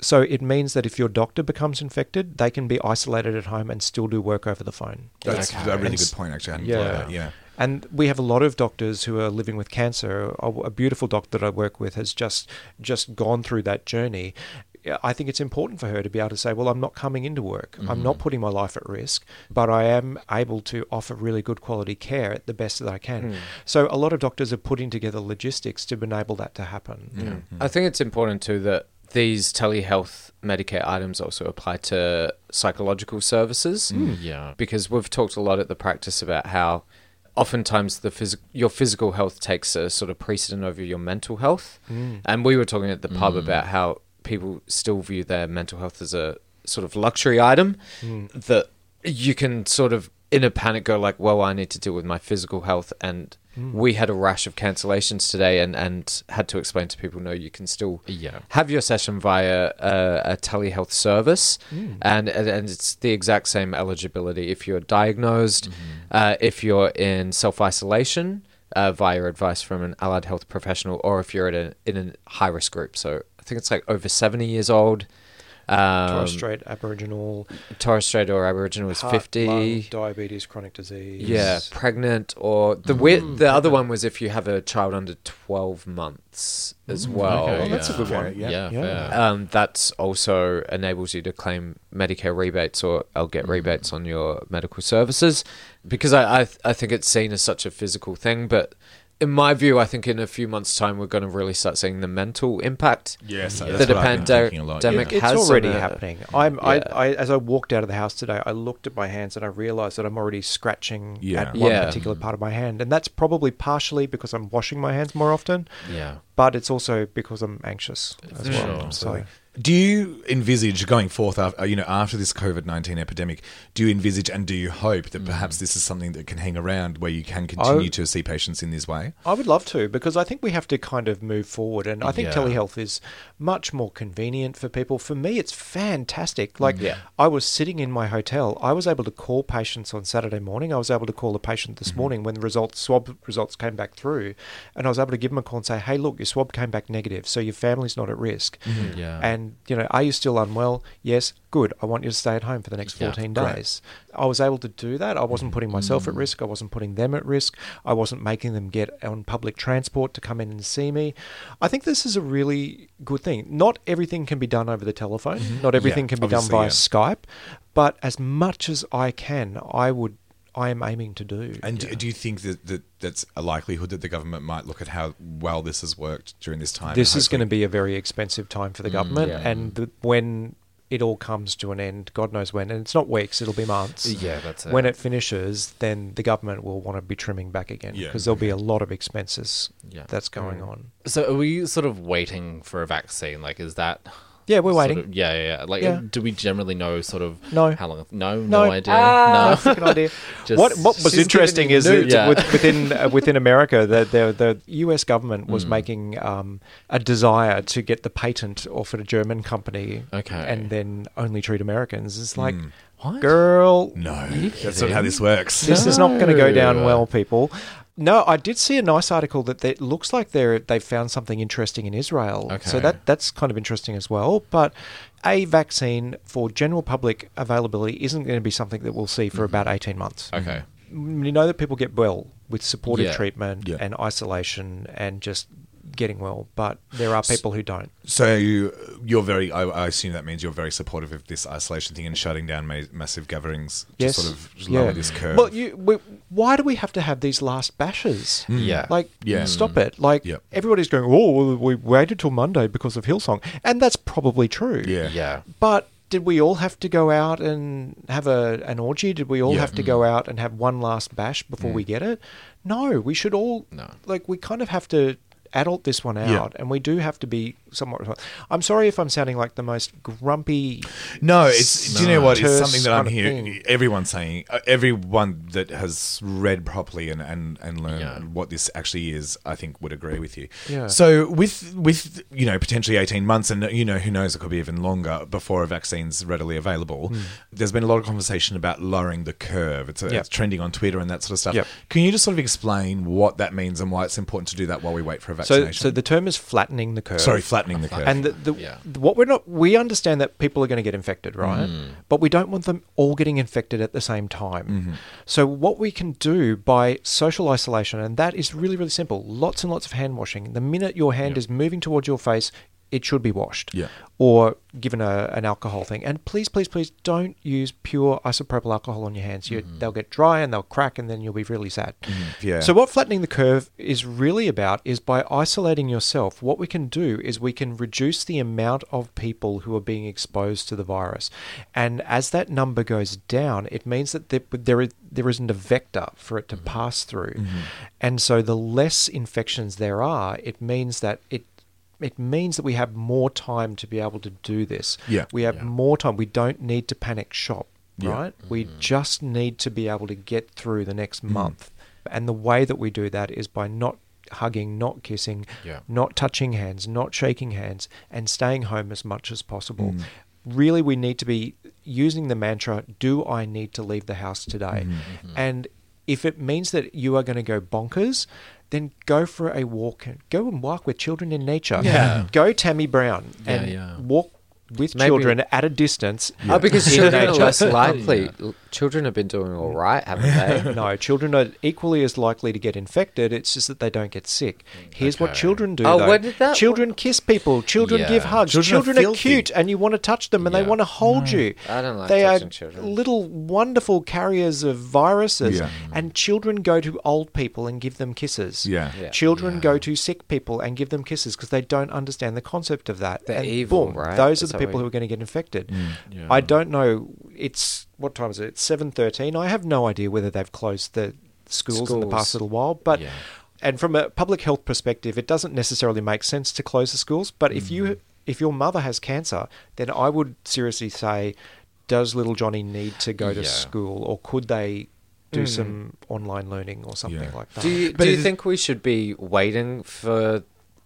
So it means that if your doctor becomes infected, they can be isolated at home and still do work over the phone. That's Okay. a really And good point, actually. I hadn't Yeah. that, yeah. And we have a lot of doctors who are living with cancer. A, a beautiful doctor that I work with has just just gone through that journey. I think it's important for her to be able to say, "Well, I'm not coming into work. I'm not mm-hmm. putting my life at risk, but I am able to offer really good quality care at the best that I can." Hmm. So a lot of doctors are putting together logistics to enable that to happen. Mm-hmm. I think it's important too that these telehealth Medicare items also apply to psychological services. Hmm. Mm, yeah. Because we've talked a lot at the practice about how oftentimes the phys- your physical health takes a sort of precedent over your mental health. Hmm. And we were talking at the pub about how people still view their mental health as a sort of luxury item that you can sort of in a panic go like, well, I need to deal with my physical health. And we had a rash of cancellations today and, and had to explain to people, no, you can still Yeah. have your session via a, a telehealth service, and, and and it's the exact same eligibility. If you're diagnosed, uh, if you're in self isolation uh, via advice from an allied health professional, or if you're at a, in a high risk group. So I think it's like over seventy years old. Um, Torres Strait Aboriginal, Torres Strait or Aboriginal is heart, fifty. lung, diabetes, chronic disease. Yeah, pregnant or the weird, the other one was if you have a child under twelve months as well. Okay, Oh, that's a good one. Yeah. Yeah, Yeah. fair. Um, that's also enables you to claim Medicare rebates or I'll get rebates on your medical services because I, I I think it's seen as such a physical thing, but in my view, I think in a few months' time we're going to really start seeing the mental impact. Yes, that that's the what I've been a lot, pandemic yeah. Has on already a- happening. I'm, Yeah. I, I, as I walked out of the house today, I looked at my hands and I realised that I'm already scratching Yeah. at one Yeah. particular part of my hand, and that's probably partially because I'm washing my hands more often, Yeah. but it's also because I'm anxious as For well. sure. So Do you envisage going forth, after, uh, you know, after this COVID nineteen epidemic? Do you envisage and do you hope that perhaps mm. this is something that can hang around where you can continue to see patients in this way? I would love to because I think we have to kind of move forward, and I think Yeah. telehealth is much more convenient for people. For me, it's fantastic. Mm. Like Yeah. I was sitting in my hotel, I was able to call patients on Saturday morning. I was able to call a patient this mm-hmm. morning when the results swab results came back through, and I was able to give them a call and say, "Hey, look, your swab came back negative, so your family's not at risk." Mm-hmm. Yeah. And you know, are you still unwell? Yes. Good. I want you to stay at home for the next Yeah, 14 great. days. I was able to do that. I wasn't putting myself at mm. risk. I wasn't putting them at risk. I wasn't making them get on public transport to come in and see me. I think this is a really good thing. Not everything can be done over the telephone. Mm-hmm. Not everything can be done via yeah. Skype, but as much as I can, I would I am aiming to do. And do, do you think that, that that's a likelihood that the government might look at how well this has worked during this time? this and is going to be a very expensive time for the mm, government, yeah. and the, when it all comes to an end, God knows when, and it's not weeks; it'll be months. Yeah, that's it. When it finishes, then the government will want to be trimming back again Yeah, because there'll be a lot of expenses Yeah. that's going mm. on. So are we sort of waiting for a vaccine? Like, is that? Yeah, we're sort waiting. of- yeah, yeah, yeah. Like, Yeah. do we generally know sort of No. how long? No, no, No. idea. No no. freaking idea. [LAUGHS] Just- what what was She's interesting giving is you that Yeah. with, within [LAUGHS] uh, within America, the, the the U.S. government Mm. was making um, a desire to get the patent off at a German company, Okay. and then only treat Americans. It's like, What? girl, No, that's not how this works. This is not going to go [LAUGHS] down No. well, people. No, I did see a nice article that it looks like they they found something interesting in Israel. Okay. So that that's kind of interesting as well. But a vaccine for general public availability isn't going to be something that we'll see for about mm-hmm. eighteen months. Okay. Mm, you know that people get well with supportive Yeah. treatment Yeah. and isolation and just getting well, but there are people who don't. So you, you're very. I, I assume that means you're very supportive of this isolation thing and shutting down ma- massive gatherings Yes. sort of lower this curve. Well, you, we, why do we have to have these last bashes? Hmm. Yeah. Like, Yeah. stop it. Like, Yep. everybody's going, oh, we waited till Monday because of Hillsong. And that's probably true. yeah, Yeah. But did we all have to go out and have a, an orgy? Did we all Yeah. have to go out and have one last bash before hmm. we get it? No, we should all, No. like, we kind of have to adult this one Yeah. out, and we do have to be somewhat. I'm sorry if I'm sounding like the most grumpy. No, it's. Do you know what? It's something that I'm hearing. thing. Everyone's saying. uh, Everyone that has read properly and and and learned Yeah. what this actually is, I think, would agree with you. Yeah. So with with you know potentially eighteen months, and you know who knows, it could be even longer before a vaccine's readily available. Hmm. There's been a lot of conversation about lowering the curve. It's, Yep. it's trending on Twitter and that sort of stuff. Yep. Can you just sort of explain what that means and why it's important to do that while we wait for a So, vaccination? so the term is flattening the curve. sorry, flattening the curve. And the, the, Yeah. what we're not, we understand that people are going to get infected, right? Mm. But we don't want them all getting infected at the same time. Mm-hmm. So what we can do by social isolation, and that is really, really simple. Lots and lots of hand washing. The minute your hand is moving towards your face, it should be washed. Yeah. Or given a, an alcohol thing. And please, please, please don't use pure isopropyl alcohol on your hands. You, Mm-hmm. They'll get dry and they'll crack, and then you'll be really sad. Mm-hmm. yeah. So, what flattening the curve is really about is by isolating yourself, what we can do is we can reduce the amount of people who are being exposed to the virus. And as that number goes down, it means that there, there, is, there isn't a vector for it to mm-hmm. pass through. Mm-hmm. And so, the less infections there are, it means that it it means that we have more time to be able to do this. Yeah. We have more time. We don't need to panic shop, Yeah. right? We just need to be able to get through the next month. And the way that we do that is by not hugging, not kissing, Yeah. not touching hands, not shaking hands, and staying home as much as possible. Mm. Really, we need to be using the mantra Do I need to leave the house today? Mm-hmm. And if it means that you are going to go bonkers, then go for a walk. Go and walk with children in nature. Yeah. Go Tammy Brown Yeah, and yeah. walk with Maybe- children at a distance. Oh, because [LAUGHS] children are nature. less [LAUGHS] likely. L- Children have been doing all right, haven't they? [LAUGHS] No, children are equally as likely to get infected. It's just that they don't get sick. Here's what children do. Oh, though. where did that- Children kiss people. Children Yeah. give hugs. Children are Children, are, filthy. cute, and you want to touch them, and they want to hold you. I don't like they touching are children. little wonderful carriers of viruses, Yeah. and children go to old people and give them kisses. Yeah. Yeah. Children go to sick people and give them kisses because they don't understand the concept of that. They're and evil, boom, right? Those are the how people who are going to get infected. Yeah. I don't know. It's what time is it? It's seven thirteen. I have no idea whether they've closed the schools, in the past little while, but. Yeah. And from a public health perspective, it doesn't necessarily make sense to close the schools. But if Mm. you if your mother has cancer, then I would seriously say, does little Johnny need to go to Yeah. school, or could they do some online learning or something Yeah. like that? Do you, do you think we should be waiting for,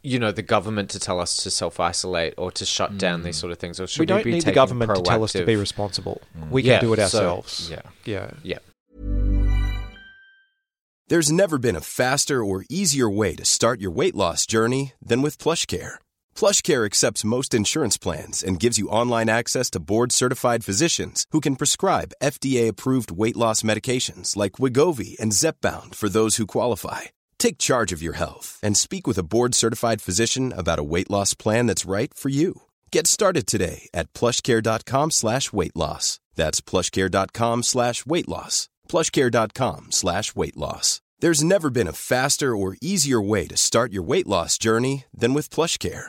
you know, the government to tell us to self isolate or to shut down these mm. sort of things, or should we we, don't be need the taking government to tell us to be proactive- responsible. Mm. We can Yeah, do it so- ourselves. yeah. yeah. Yeah. There's never been a faster or easier way to start your weight loss journey than with PlushCare. PlushCare accepts most insurance plans and gives you online access to board-certified physicians who can prescribe FDA-approved weight loss medications like Wegovy and Zepbound for those who qualify. Take charge of your health and speak with a board-certified physician about a weight loss plan that's right for you. Get started today at plushcare.com slash weight loss. That's plushcare.com slash weight loss. plushcare.com slash weight loss. There's never been a faster or easier way to start your weight loss journey than with PlushCare.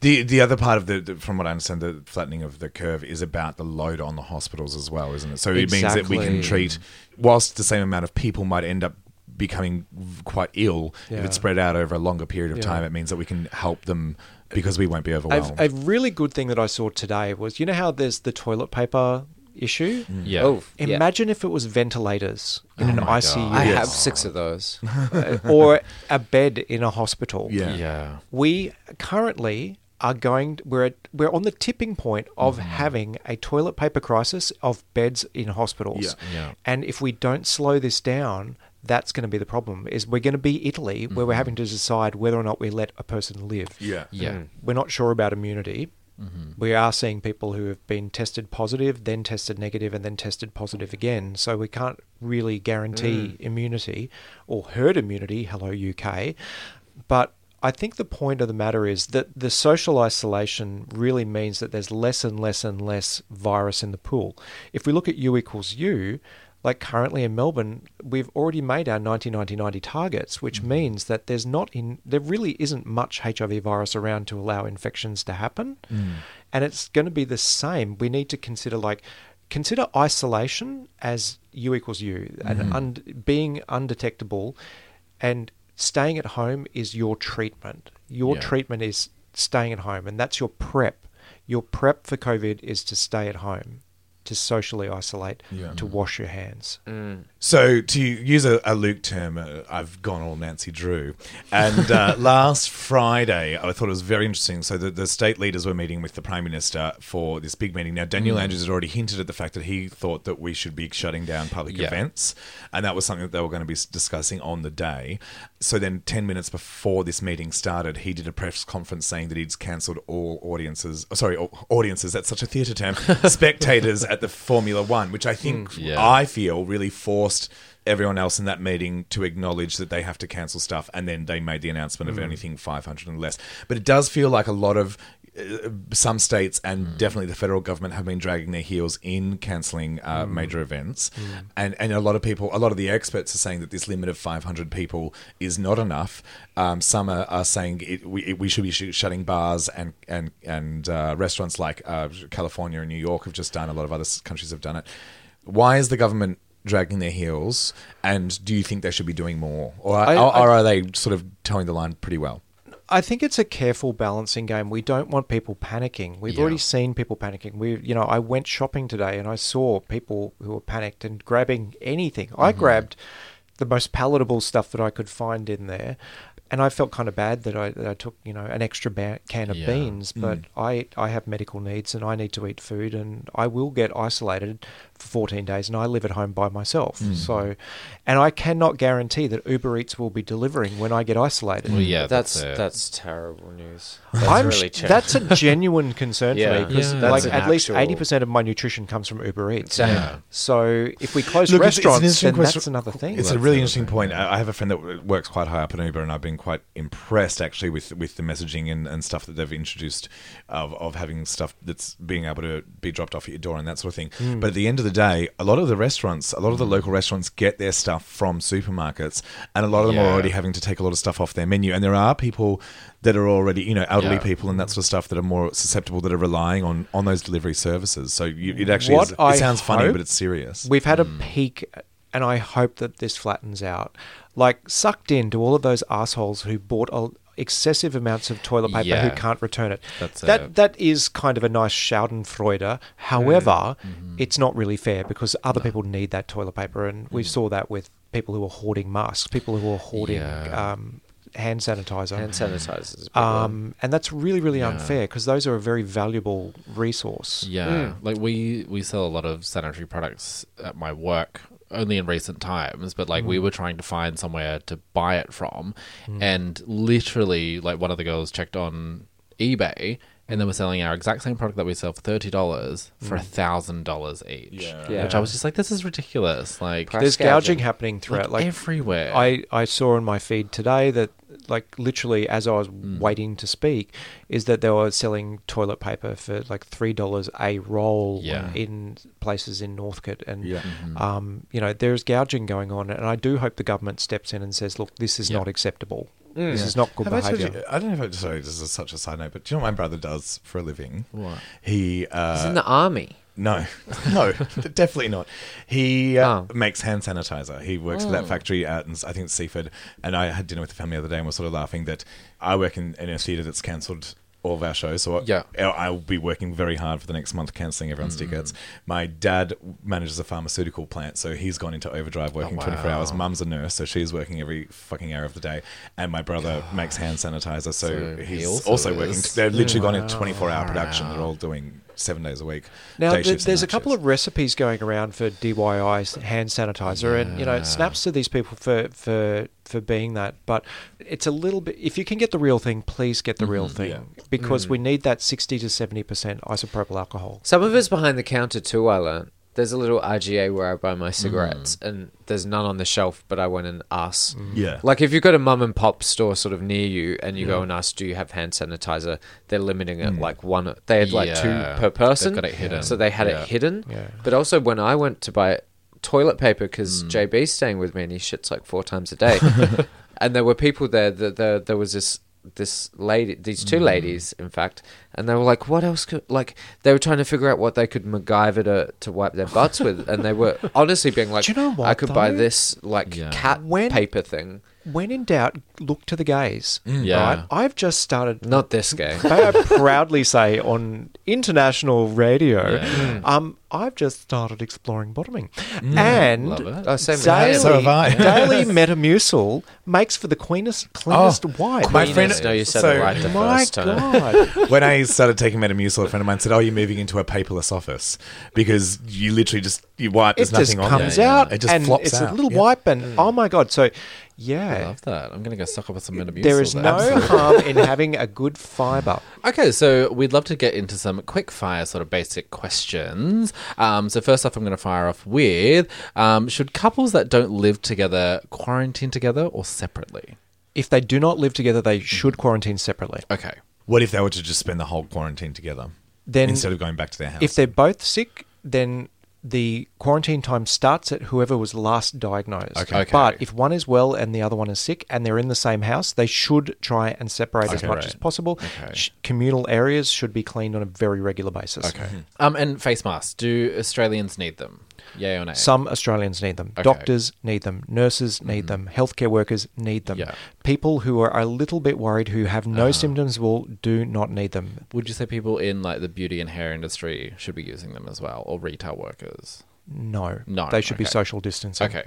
The the other part of the, the from what I understand, the flattening of the curve is about the load on the hospitals as well, isn't it? So it means that we can treat, whilst the same amount of people might end up becoming quite ill if it's spread out over a longer period of Yeah. time. It means that we can help them because we won't be overwhelmed. a really good thing that I saw today was you know how there's the toilet paper issue? Mm. Yeah. Oh, yeah. Imagine if it was ventilators in Oh an ICU God. I Yes. have six of those. [LAUGHS] or a bed in a hospital. Yeah. Yeah. We currently are going we're at, we're on the tipping point of Mm-hmm. having a toilet paper crisis of beds in hospitals. Yeah. Yeah. And if we don't slow this down, that's going to be the problem. Is we're going to be Italy where we're having to decide whether or not we let a person live. Mm-hmm. yeah. Yeah. We're not sure about immunity. We are seeing people who have been tested positive, then tested negative, and then tested positive again. So we can't really guarantee immunity or herd immunity. Hello, UK. But I think the point of the matter is that the social isolation really means that there's less and less and less virus in the pool. If we look at U equals U, like currently in Melbourne, we've already made our 90 90 90 targets, which mm-hmm. means that there's not in there really isn't much HIV virus around to allow infections to happen. Mm. And it's going to be the same. We need to consider like consider isolation as U equals U and mm-hmm. und- being undetectable and staying at home is your treatment. Your Yeah. treatment is staying at home and that's your prep. Your prep for COVID is to stay at home, to socially isolate, Yeah. to wash your hands. Mm. So, to use a, a Luke term, uh, I've gone all Nancy Drew. And uh, [LAUGHS] last Friday, I thought it was very interesting. So, the, the state leaders were meeting with the Prime Minister for this big meeting. Now, Daniel Andrews had already hinted at the fact that he thought that we should be shutting down public Yeah. events. And that was something that they were going to be discussing on the day. So, then 10 minutes before this meeting started, he did a press conference saying that he'd cancelled all audiences. oh, Sorry, au- audiences, that's such a theatre term. [LAUGHS] spectators at the Formula One, which I think Yeah. I feel really forced everyone else in that meeting to acknowledge that they have to cancel stuff, and then they made the announcement of anything 500 and less. But it does feel like a lot of uh, some states and definitely the federal government have been dragging their heels in cancelling uh, major events, and and a lot of people, a lot of the experts are saying that this limit of 500 people is not enough. Um, some are, are saying it, we, it, we should be sh- shutting bars and and and uh, restaurants like uh, California and New York have just done. A lot of other countries have done it. Why is the government dragging their heels? And do you think they should be doing more, or, I- or, I- are they sort of towing the line pretty well? I think it's a careful balancing game. We don't want people panicking. We've Yeah. already seen people panicking. We, you know, I went shopping today and I saw people who were panicked and grabbing anything. I mm-hmm. grabbed the most palatable stuff that I could find in there, and I felt kind of bad that I, that I took, you know, an extra ba- can of Yeah. beans. But mm. I, I have medical needs and I need to eat food, and I will get isolated for 14 days, and I live at home by myself. So, and I cannot guarantee that Uber Eats will be delivering when I get isolated. Well, yeah, that's that's, that's, terrible news. That's I'm really sh- that's a [LAUGHS] genuine concern Yeah. for me because Yeah. like at an least eighty percent of my nutrition comes from Uber Eats. Yeah. So if we close Look, it's- it's an restaurants, then question- that's another thing. It's a really interesting point. I I have a friend that works quite high up in Uber, and I've been quite impressed actually with with the messaging and, and stuff that they've introduced of, of having stuff that's being able to be dropped off at your door and that sort of thing. Hmm. But at the end of the day, a lot of the restaurants, a lot of the mm. local restaurants get their stuff from supermarkets, and a lot of them are already having to take a lot of stuff off their menu. And there are people that are already, you know, elderly Yeah. people and that sort of stuff that are more susceptible that are relying on on those delivery services. So you, it actually is, it sounds funny, but it's serious. We've had a mm. peak, and I hope that this flattens out. Like sucked into all of those assholes who bought a, excessive amounts of toilet paper Yeah. who can't return it. That's that it. that is kind of a nice Schadenfreude. However, Mm-hmm. it's not really fair because other people need that toilet paper, and we saw that with people who are hoarding masks, people who are hoarding Yeah. um, hand sanitizer. Hand sanitizers. is a big one. Um, and that's really, really Yeah. unfair because those are a very valuable resource. Yeah, like we we sell a lot of sanitary products at my work only in recent times, but like we mm. were trying to find somewhere to buy it from, mm. and literally like one of the girls checked on eBay. And they mm. were selling our exact same product that we sell for thirty dollars for a thousand dollars each. Yeah. Which I was just like, this is ridiculous. Like Price There's gouging. gouging happening throughout, like, like everywhere. I, I saw on my feed today that like literally as I was Hmm. waiting to speak is that they were selling toilet paper for like three dollars a roll Yeah. in places in Northcote and Yeah. um, you know there's gouging going on and I do hope the government steps in and says look this is Yeah. not acceptable this is not good Have I, told behaviour you, I don't know if I, sorry, this is such a side note, but do you know what my brother does for a living? What? He uh, He's in the army. No, [LAUGHS] no, definitely not. He uh, Oh. makes hand sanitizer. He works for that factory out in I think it's Seaford. And I had dinner with the family the other day and was sort of laughing that I work in, in a theatre that's cancelled all of our shows. So Yeah. I, I'll be working very hard for the next month cancelling everyone's Mm. tickets. My dad manages a pharmaceutical plant, so he's gone into overdrive working 24 hours. Oh. Mum's a nurse, so she's working every fucking hour of the day. And my brother makes hand sanitizer, so, So he he's also also, working. They're literally gone into 24 hour production. They're all doing seven days a week. Now, day th- there's a couple shifts. of recipes going around for DIY hand sanitizer, and you know, it snaps to these people for for for being that. But it's a little bit. If you can get the real thing, please get the mm-hmm. real thing yeah. because mm. we need that sixty to seventy percent isopropyl alcohol. Some of it's behind the counter too. I learned. There's a little IGA where I buy my Mm. cigarettes, and there's none on the shelf. But I went and asked. Yeah. Like if you've got a mum and pop store sort of near you, and you go and ask, "Do you have hand sanitizer?" They're limiting it like one. They had like Yeah. two per person. They've got it hidden. So they had Yeah. it hidden. Yeah. But also when I went to buy toilet paper because Mm. JB's staying with me and he shits like four times a day, [LAUGHS] and there were people there. That there, there was this this lady, these Mm. two ladies, in fact, and they were like, "What else could like?" They were trying to figure out what they could MacGyver to to wipe their butts with, and they were [LAUGHS] honestly being like, Do you know what, I could buy though? this like Yeah. cat When- paper thing." When in doubt, look to the gays. Mm. Yeah. Right? I've just started. Not this gay. [LAUGHS] May I proudly say on international radio, Yeah. Mm. um, I've just started exploring bottoming, mm. and Love it. Oh, same with daily, Haley. So have I. daily [LAUGHS] Metamucil makes for the cleanest, cleanest oh, wipe. my Queenest. friend- No, you said so- it right the My first time. God. when I started taking Metamucil, a friend of mine said, "Oh, you're moving into a paperless office because you literally just you wipe. it There's just nothing on comes there. out It just and flops it's out. a little Yeah. wipe and oh my god so yeah, I love that. I'm gonna go suck up with some Metamucil. there is then. no harm in having a good fiber Okay, so we'd love to get into some quick fire sort of basic questions. Um, so first off, I'm going to fire off with: um, Should couples that don't live together quarantine together or separately? if they do not live together they should quarantine separately Okay. What if they were to just spend the whole quarantine together then instead of going back to their house? if they're both sick then the quarantine time starts at whoever was last diagnosed. Okay. Okay. But if one is well and the other one is sick and they're in the same house, they should try and separate as much Right. as possible. Okay. Sh- Communal areas should be cleaned on a very regular basis. Okay. Um, and face masks. Do Australians need them? Yay or nay? Some Australians need them. Okay. Doctors need them. Nurses need mm-hmm. them. Healthcare workers need them. Yeah. People who are a little bit worried who have no uh-huh. symptoms will do not need them. Would you say people in like the beauty and hair industry should be using them as well, or retail workers? No. No, They should be social distancing. Okay.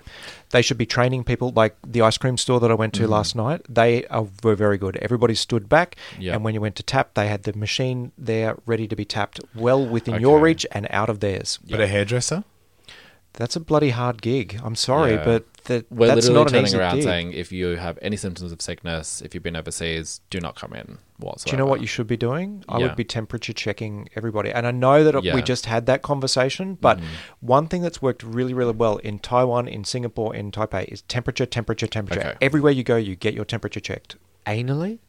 They should be training people like the ice cream store that I went to mm-hmm. last night. They are, were very good. Everybody stood back, Yeah. and when you went to tap, they had the machine there ready to be tapped, well within your reach and out of theirs. but a hairdresser? That's a bloody hard gig. I'm sorry, Yeah. but that, We're that's literally not an turning easy around gig. saying if you have any symptoms of sickness, if you've been overseas, do not come in whatsoever. Do you know what you should be doing? I Yeah. would be temperature checking everybody. And I know that Yeah. We just had that conversation, but mm-hmm. one thing that's worked really, really well in Taiwan, in Singapore, in Taipei is temperature, temperature, temperature. Okay. Everywhere you go, you get your temperature checked. Anally?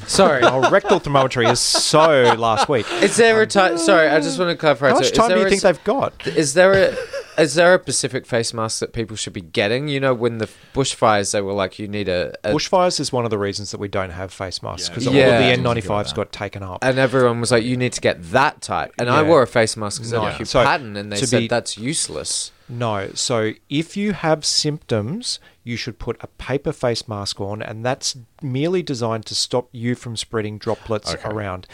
[LAUGHS] Sorry. Oh, rectal thermometry is so last week. Is there a um, time? Sorry, I just want to clarify. How so much is time do you think s- they've got? Is there a is there a Pacific face mask that people should be getting? You know, when the bushfires, they were like, you need a, a Bushfires is one of the reasons that we don't have face masks because all Yeah. of the N95s got taken up. and everyone was like, you need to get that type. And I Yeah. wore a face mask because No. I had a So, pattern, and they to said be- that's useless. No. So if you have symptoms, you should put a paper face mask on, and that's merely designed to stop you from spreading droplets Okay. around.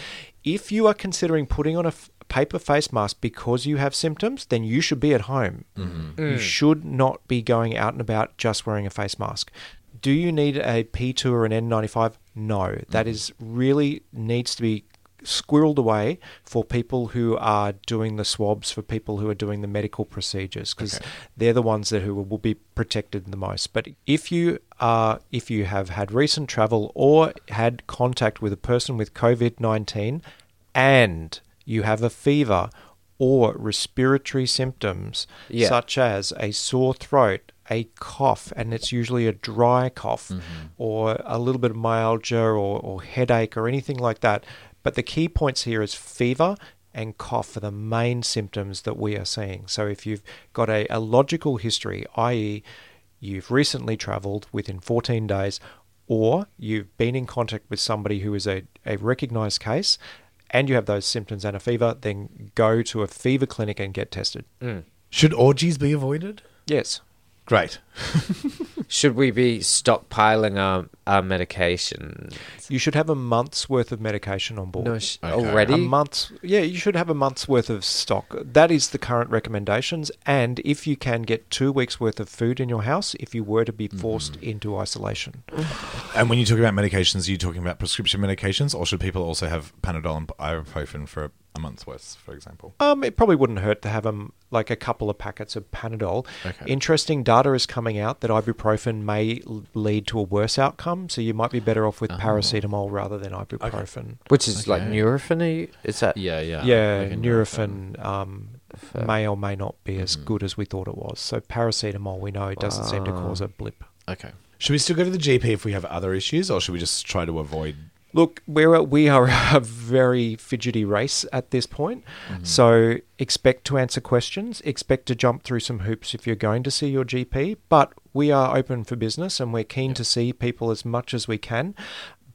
If you are considering putting on a f- paper face mask because you have symptoms, then you should be at home. Mm-hmm. You mm. should not be going out and about just wearing a face mask. Do you need a P2 or an N95? No. That mm-hmm. is really needs to be squirreled away for people who are doing the swabs, for people who are doing the medical procedures, because they're the ones that who will be protected the most. But if you are, if you have had recent travel or had contact with a person with COVID nineteen, and you have a fever or respiratory symptoms Yeah. such as a sore throat, a cough, and it's usually a dry cough, mm-hmm. or a little bit of myalgia or, or headache or anything like that. But the key points here is fever and cough are the main symptoms that we are seeing. So if you've got a, a logical history, i.e., you've recently traveled within 14 days, or you've been in contact with somebody who is a, a recognized case, and you have those symptoms and a fever, then go to a fever clinic and get tested. Mm. Should orgies be avoided? Yes. Great. [LAUGHS] Should we be stockpiling our, our medication? You should have a month's worth of medication on board. No, sh- Okay. already. A month's, yeah, you should have a month's worth of stock. That is the current recommendations. And if you can get two weeks worth of food in your house, if you were to be forced into isolation, And when you talk about medications, are you talking about prescription medications, or should people also have Panadol and ibuprofen for a month's worth, for example? um, it probably wouldn't hurt to have a, m- like a couple of packets of Panadol. Okay. Interesting data is coming out that ibuprofen may l- lead to a worse outcome, so you might be better off with paracetamol rather than ibuprofen. Which is like Okay. Nurofen? Is that? Yeah, yeah. Yeah, like Nurofen um, may or may not be as Mhm. good as we thought it was. So paracetamol, we know, doesn't seem to cause a blip. Okay. Should we still go to the GP if we have other issues, or should we just try to avoid? Look, we're we are [LAUGHS] a very fidgety race at this point. Mm-hmm. So expect to answer questions. Expect to jump through some hoops if you're going to see your GP. But we are open for business and we're keen to see people as much as we can.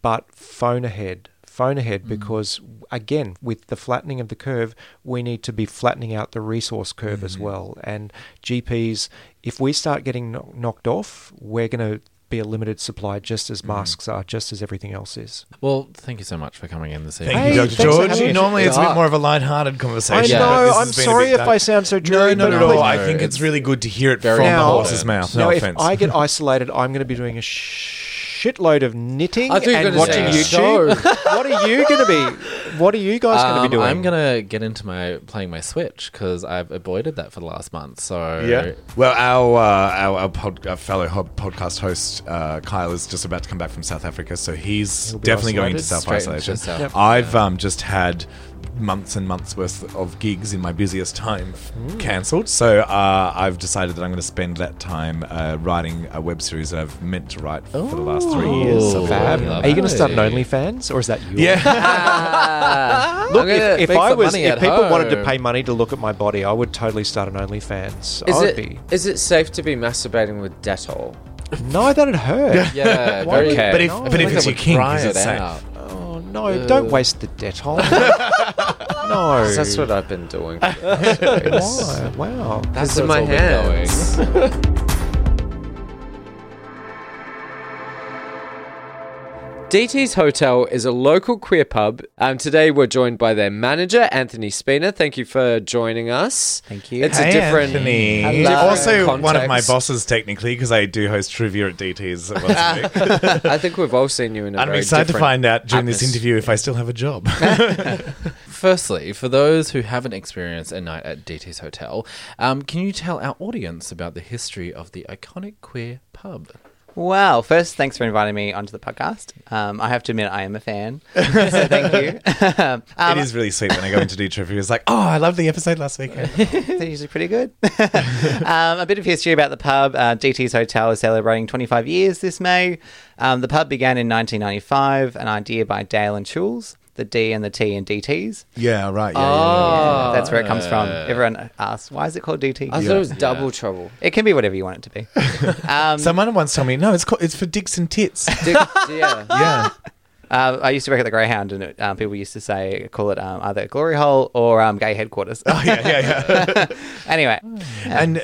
But phone ahead. Phone ahead mm. because, again, with the flattening of the curve, we need to be flattening out the resource curve as mm-hmm. well. And GPs, if we start getting knocked off, we're going to be a limited supply just as mm. masks are, just as everything else is. Well, thank you so much for coming in this Thank evening. Hey, you, Dr. thanks for George. having me. Normally, it's a bit more of a light-hearted I conversation. know. this I'm has been a sorry bit if dark. I sound so No, dreary. not but at all. please- I think it's really good to hear it very from the Now- horse's mouth. No now, offense. if I get [LAUGHS] isolated, I'm going to be doing a shitload of knitting I thought you were and gonna watching say a YouTube. [LAUGHS] what are you going to be? What are you guys going to Um, be doing? I'm gonna get into my playing my Switch because I've avoided that for the last month. So Yeah. Well, our uh, our, our, pod, our fellow hub podcast host uh, Kyle is just about to come back from South Africa, so he's be definitely going to isolated. self Straight into isolation. self- Yep. I've um, just had months and months worth of gigs in my busiest time cancelled, so uh, I've decided that I'm going to spend that time uh, writing a web series that I've meant to write for the last three years. So Fab. Are you going to start an OnlyFans, or is that you? yeah. [LAUGHS] [LAUGHS] Look, if, if I some was, if at people wanted to pay money to look at my body, I would totally start an OnlyFans. Is I would it be. is it safe to be masturbating with Dettol? No, that'd hurt. [LAUGHS] yeah, Why very. would- but if No, but if it's I your would kink, is it it safe? out. No! Don't waste the Dettol. [LAUGHS] no. That's what I've been doing. [LAUGHS] Why? Wow. That's in my hands. [LAUGHS] DT's Hotel is a local queer pub. Um, today we're joined by their manager, Anthony Spina. Thank you for joining us. Thank you. It's hey, a different, Anthony. different also one of my context. bosses technically because I do host trivia at DT's once a week. [LAUGHS] I think we've all seen you in a I'm very excited to different find out during this atmosphere. interview if I still have a job. [LAUGHS] Firstly, for those who haven't experienced a night at DT's Hotel, um, can you tell our audience about the history of the iconic queer pub? Well, first, thanks for inviting me onto the podcast. Um, I have to admit, I am a fan, so thank you. [LAUGHS] [LAUGHS] um, it is really sweet when I go into do trivia. It's like, oh, I loved the episode last weekend. [LAUGHS] They're usually pretty good. um, a bit of history about the pub. Uh, DT's Hotel is celebrating 25 years this May. Um, the pub began in 1995, an idea by Dale and Chules, the D and the T and DT's. yeah, right. Yeah, Oh, That's where it comes from. Everyone asks, why is it called DT? I thought it was double trouble. It can be whatever you want it to be. [LAUGHS] Um, Someone once told me, no, it's called, it's for dicks and tits. Dick- yeah. [LAUGHS] yeah. Uh, I used to work at the Greyhound, and it, um, people used to say call it um, either glory hole or um, gay headquarters. Oh, yeah, yeah, yeah. [LAUGHS] anyway, and uh,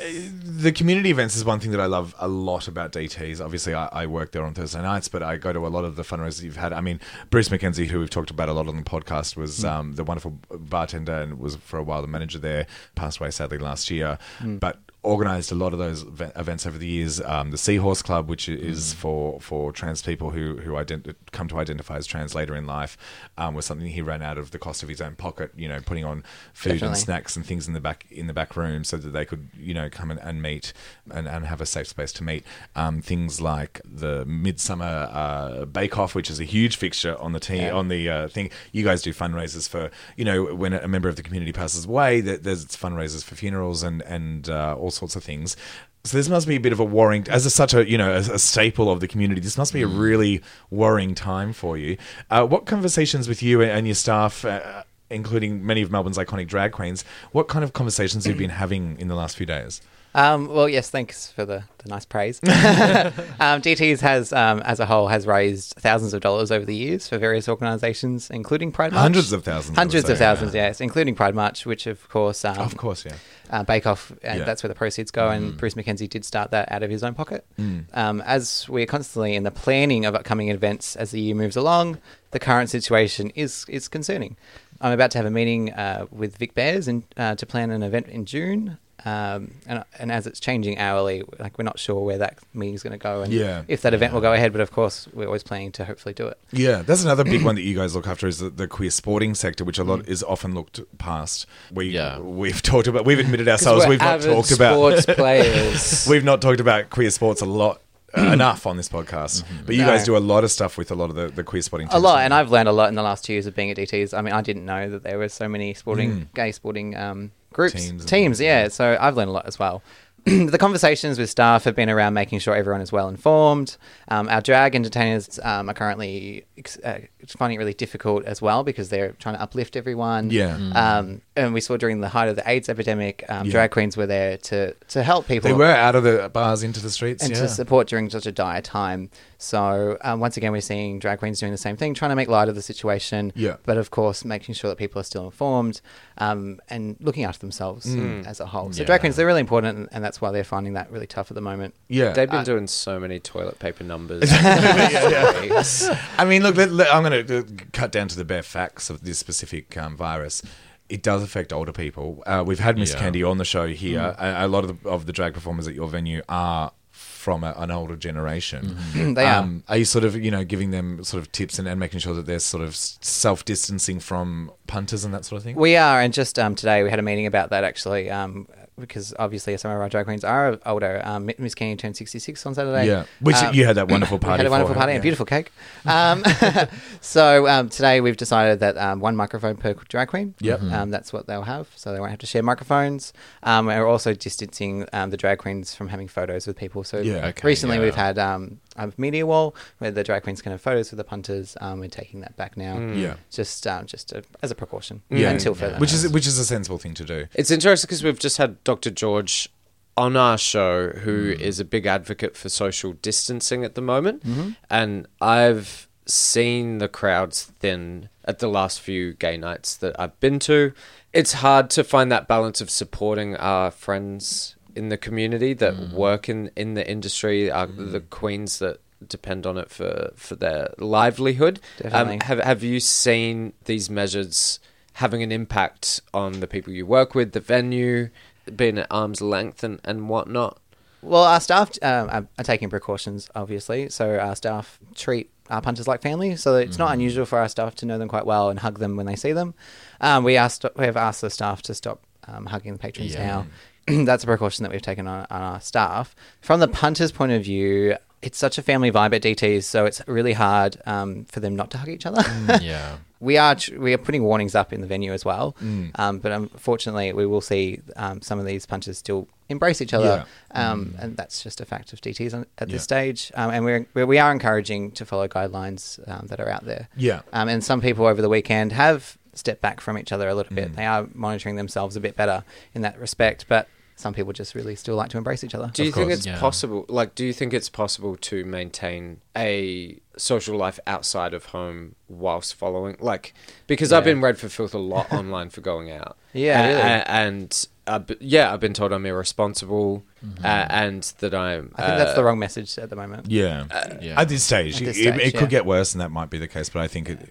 the community events is one thing that I love a lot about DTs. Obviously, I, I work there on Thursday nights, but I go to a lot of the fundraisers you've had. I mean, Bruce McKenzie, who we've talked about a lot on the podcast, was um, the wonderful bartender and was for a while the manager there. Passed away sadly last year, but organized a lot of those ev- events over the years. Um, the Seahorse Club, which is for for trans people who who ident- come to identify as trans later in life, um, was something he ran out of the cost of his own pocket. You know, putting on food and snacks and things in the back in the back room so that they could you know come and, and meet and, and have a safe space to meet. Um, things like the Midsummer uh, Bake Off, which is a huge fixture on the team on the uh, thing. You guys do fundraisers for you know when a member of the community passes away. That there's fundraisers for funerals and and uh, all sorts of things. So this must be a bit of a worrying, as a, such a you know a, a staple of the community. This must be a really worrying time for you. Uh, what conversations with you and your staff, uh, including many of Melbourne's iconic drag queens, what kind of conversations you've you [CLEARS THROAT] been having in the last few days? Um, well, yes, thanks for the, the nice praise. [LAUGHS] [LAUGHS] um, DT's has, um, as a whole, has raised thousands of dollars over the years for various organisations, including Pride March. Hundreds of thousands, Hundreds of thousands, yeah. yes, including Pride March, which of course, um, of course, yeah. uh, Bake Off, and Yeah. that's where the proceeds go. And Bruce McKenzie did start that out of his own pocket. Um, as we're constantly in the planning of upcoming events as the year moves along, the current situation is is concerning. I'm about to have a meeting uh, with Vic Bears and uh, to plan an event in June. Um, and, and as it's changing hourly, like we're not sure where that meeting's going to go and Yeah. if that event will go ahead. But of course, we're always planning to hopefully do it. Yeah, that's another big [CLEARS THROAT] one that you guys look after is the, the queer sporting sector, which a lot is often looked past. We Yeah. we've [LAUGHS] talked about, we've admitted [LAUGHS] ourselves, we're we've not avid talked about sports [LAUGHS] players. we've not talked about queer sports a lot [CLEARS THROAT] enough on this podcast. But you No. guys do a lot of stuff with a lot of the, the queer sporting. A lot, and I've learned a lot in the last two years of being at DTs. I mean, I didn't know that there were so many sporting, gay sporting um, groups, Teams teams. and- yeah. So I've learned a lot as well. [CLEARS THROAT] the conversations with staff have been around making sure everyone is well informed. Um, our drag entertainers um, are currently ex- uh, finding it really difficult as well because they're trying to uplift everyone. Yeah. Um, and we saw during the height of the AIDS epidemic, um, Yeah. drag queens were there to to help people They were out of the bars into the streets. and yeah. to support during such a dire time. So um, once again, we're seeing drag queens doing the same thing, trying to make light of the situation. Yeah. But of course, making sure that people are still informed um, and looking after themselves as a whole. So Yeah. drag queens, they're really important, and, and that's why they're finding that really tough at the moment. yeah. They've been I- doing so many toilet paper numbers. [LAUGHS] [LAUGHS] I mean, look, let, let- I'm going to cut down to the bare facts of this specific um, virus. It does affect older people. Uh, we've had Miss Yeah. Candy on the show here. A, a lot of the, of the drag performers at your venue are from a, an older generation. [CLEARS THROAT] They are. Um, are you sort of, you know, giving them sort of tips and, and making sure that they're sort of self distancing from punters and that sort of thing? We are, and just um, today we had a meeting about that actually, um, because obviously some of our drag queens are older. Um, Miss Kenny turned 66 on Saturday. yeah, which Um, you had that wonderful We party. had a wonderful for her, party yeah. and a beautiful cake. Um, [LAUGHS] so um, today we've decided that um, one microphone per drag queen. Yep. Um, that's what they'll have. So they won't have to share microphones. Um, we're also distancing um, the drag queens from having photos with people. So Yeah. Okay, recently yeah. we've had um, a media wall where the drag queens can have photos with the punters. Um, we're taking that back now. Yeah. Just um, just to, as a precaution. Yeah, Until further. which is which is a sensible thing to do. It's interesting because we've just had Dr. George on our show, who mm. is a big advocate for social distancing at the moment. Mm-hmm. And I've seen the crowds thin at the last few gay nights that I've been to. It's hard to find that balance of supporting our friends in the community that mm. work in, in the industry, our, mm. the queens that depend on it for, for their livelihood. Definitely. Um, have, have you seen these measures having an impact on the people you work with, the venue, being at arm's length and, and whatnot? Well, our staff um, are, are taking precautions, obviously. So our staff treat our punters like family. So it's not unusual for our staff to know them quite well and hug them when they see them. Um, we asked, we have asked the staff to stop um, hugging the patrons Yeah. now. [CLEARS THROAT] That's a precaution that we've taken on, on our staff. From the punters' point of view, it's such a family vibe at DTs, so it's really hard um, for them not to hug each other. [LAUGHS] yeah. we are we are putting warnings up in the venue as well. Mm. Um, but unfortunately, we will see um, some of these punches still embrace each other, Yeah. um, and that's just a fact of DTs on, at Yeah. this stage. Um, and we're, we are encouraging to follow guidelines um, that are out there. Yeah. Um, and some people over the weekend have stepped back from each other a little Mm. bit. They are monitoring themselves a bit better in that respect, but. Some people just really still like to embrace each other. Do you think it's Yeah. possible? Like, do you think it's possible to maintain a social life outside of home whilst following? Like, because I've been read for filth a lot online for going out. [LAUGHS] Yeah, A- really? a- and uh, yeah, I've been told I'm irresponsible uh, and that I'm. Mm-hmm. I think that's uh, the wrong message at the moment. Yeah. Yeah. At this stage, At this it, it stage, could get worse, and that might be the case. But I think it.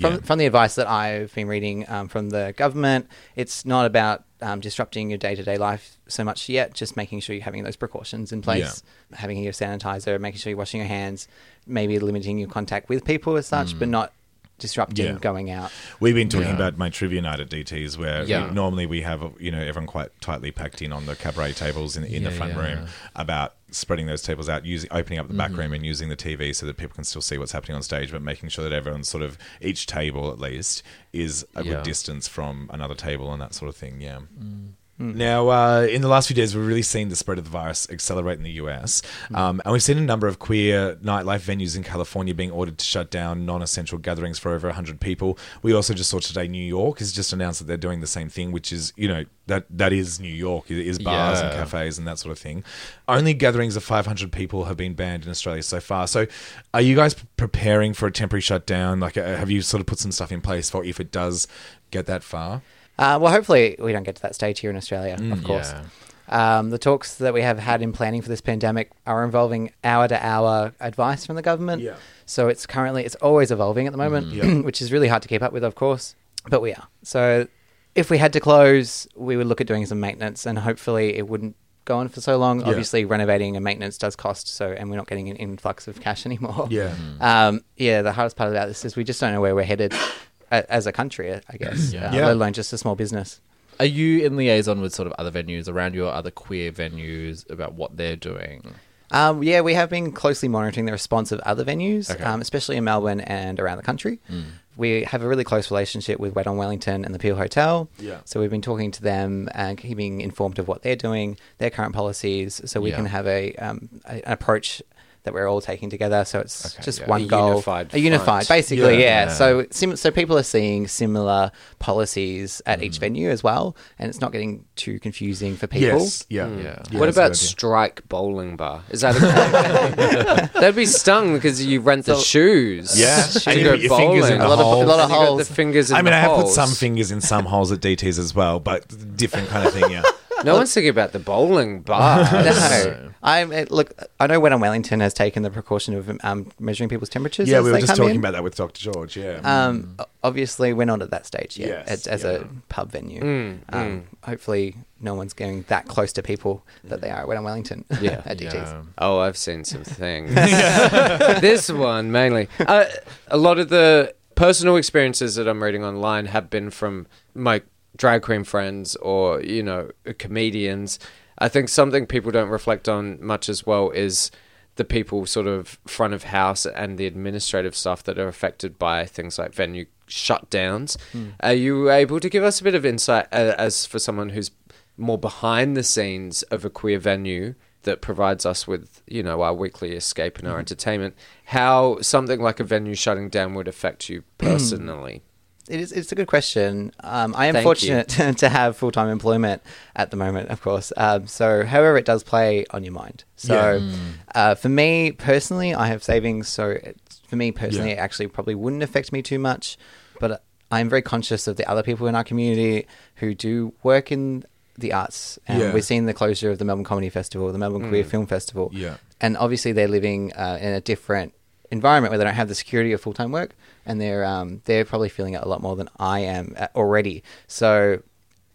From, Yeah. from the advice that I've been reading um, from the government, it's not about um, disrupting your day to day life so much yet, just making sure you're having those precautions in place, having your sanitizer, making sure you're washing your hands, maybe limiting your contact with people as such, but not disrupting Yeah. going out. We've been talking Yeah. about my trivia night at DTs, where we- normally we have you know everyone quite tightly packed in on the cabaret tables in, in the front yeah. room. About spreading those tables out, using opening up the back mm-hmm. room and using the TV so that people can still see what's happening on stage, but making sure that everyone's sort of each table at least is a Yeah. good distance from another table and that sort of thing. Yeah. Mm. Now, uh, in the last few days, we've really seen the spread of the virus accelerate in the US. Um, and we've seen a number of queer nightlife venues in California being ordered to shut down non essential gatherings for over 100 people. We also just saw today New York has just announced that they're doing the same thing, which is, you know, that, that is New York, it is bars and Yeah. cafes and that sort of thing. Only gatherings of 500 people have been banned in Australia so far. So, are you guys preparing for a temporary shutdown? Like, uh, have you sort of put some stuff in place for if it does get that far? Uh, well, hopefully, we don't get to that stage here in Australia, Mm, of course. Yeah. Um, the talks that we have had in planning for this pandemic are involving hour to hour advice from the government. Yeah. So it's currently it's always evolving at the moment, Yeah. [CLEARS THROAT] which is really hard to keep up with, of course. But we are. So if we had to close, we would look at doing some maintenance, and hopefully it wouldn't go on for so long. Obviously, renovating and maintenance does cost, so and we're not getting an influx of cash [LAUGHS] anymore. Yeah. Um, yeah, the hardest part about this is we just don't know where we're headed a- as a country, I guess, Yeah. uh, [CLEARS THROAT] Yeah. let alone just a small business. Are you in liaison with sort of other venues around you or other queer venues about what they're doing? Um, yeah, we have been closely monitoring the response of other venues, Okay. um, especially in Melbourne and around the country. We have a really close relationship with Wet on Wellington and the Peel Hotel. Yeah. So we've been talking to them and keeping informed of what they're doing, their current policies, so we Yeah. can have a, um, a an approach that we're all taking together. So it's Okay, just yeah. one A goal, unified a unified, front. basically, Yeah. yeah. Yeah. So sim- so people are seeing similar policies at each mm. venue as well, and it's not getting too confusing for people. Yes. Yeah. Yeah. Yeah, what that's about. Strike Bowling Bar? Is that a [LAUGHS] They'd be stung because you rent the So- shoes. Yeah. to And you go put your fingers in the A lot of- a lot of And you got holes. The fingers in I mean, the I have put some fingers in some holes at DTs as well, but different kind of thing. Yeah. [LAUGHS] No one's thinking about the bowling bar. [LAUGHS] No, I'm it, look. I know Wet on Wellington has taken the precaution of um, measuring people's temperatures. yeah, as we were they just come talking in. about that with Dr. George. Yeah. Um, o- obviously, we're not at that stage yet Yes, as, as yeah. a pub venue. um, Hopefully, no one's going that close to people that they are at Wet on Wellington. [LAUGHS] Yeah. at DTs. Yeah. Oh, I've seen some [LAUGHS] things. this one mainly. Uh, a lot of the personal experiences that I'm reading online have been from my drag queen friends or you know comedians. I think something people don't reflect on much as well is the people sort of front of house and the administrative stuff that are affected by things like venue shutdowns. Hmm. Are you able to give us a bit of insight as for someone who's more behind the scenes of a queer venue that provides us with, you know, our weekly escape and our mm-hmm. entertainment, how something like a venue shutting down would affect you [CLEARS THROAT] personally? It is. It's a good question. Um, I am Thank fortunate [LAUGHS] to have full time employment at the moment, of course. Um, so, however, it does play on your mind. So, uh, for me personally, I have savings. So, it's, for me personally, Yeah. it actually probably wouldn't affect me too much. But I am very conscious of the other people in our community who do work in the arts. And Yeah. we've seen the closure of the Melbourne Comedy Festival, the Melbourne Queer Film Festival. Yeah. And obviously, they're living uh, in a different environment where they don't have the security of full time work, and they're um, they're probably feeling it a lot more than I am uh, already. So,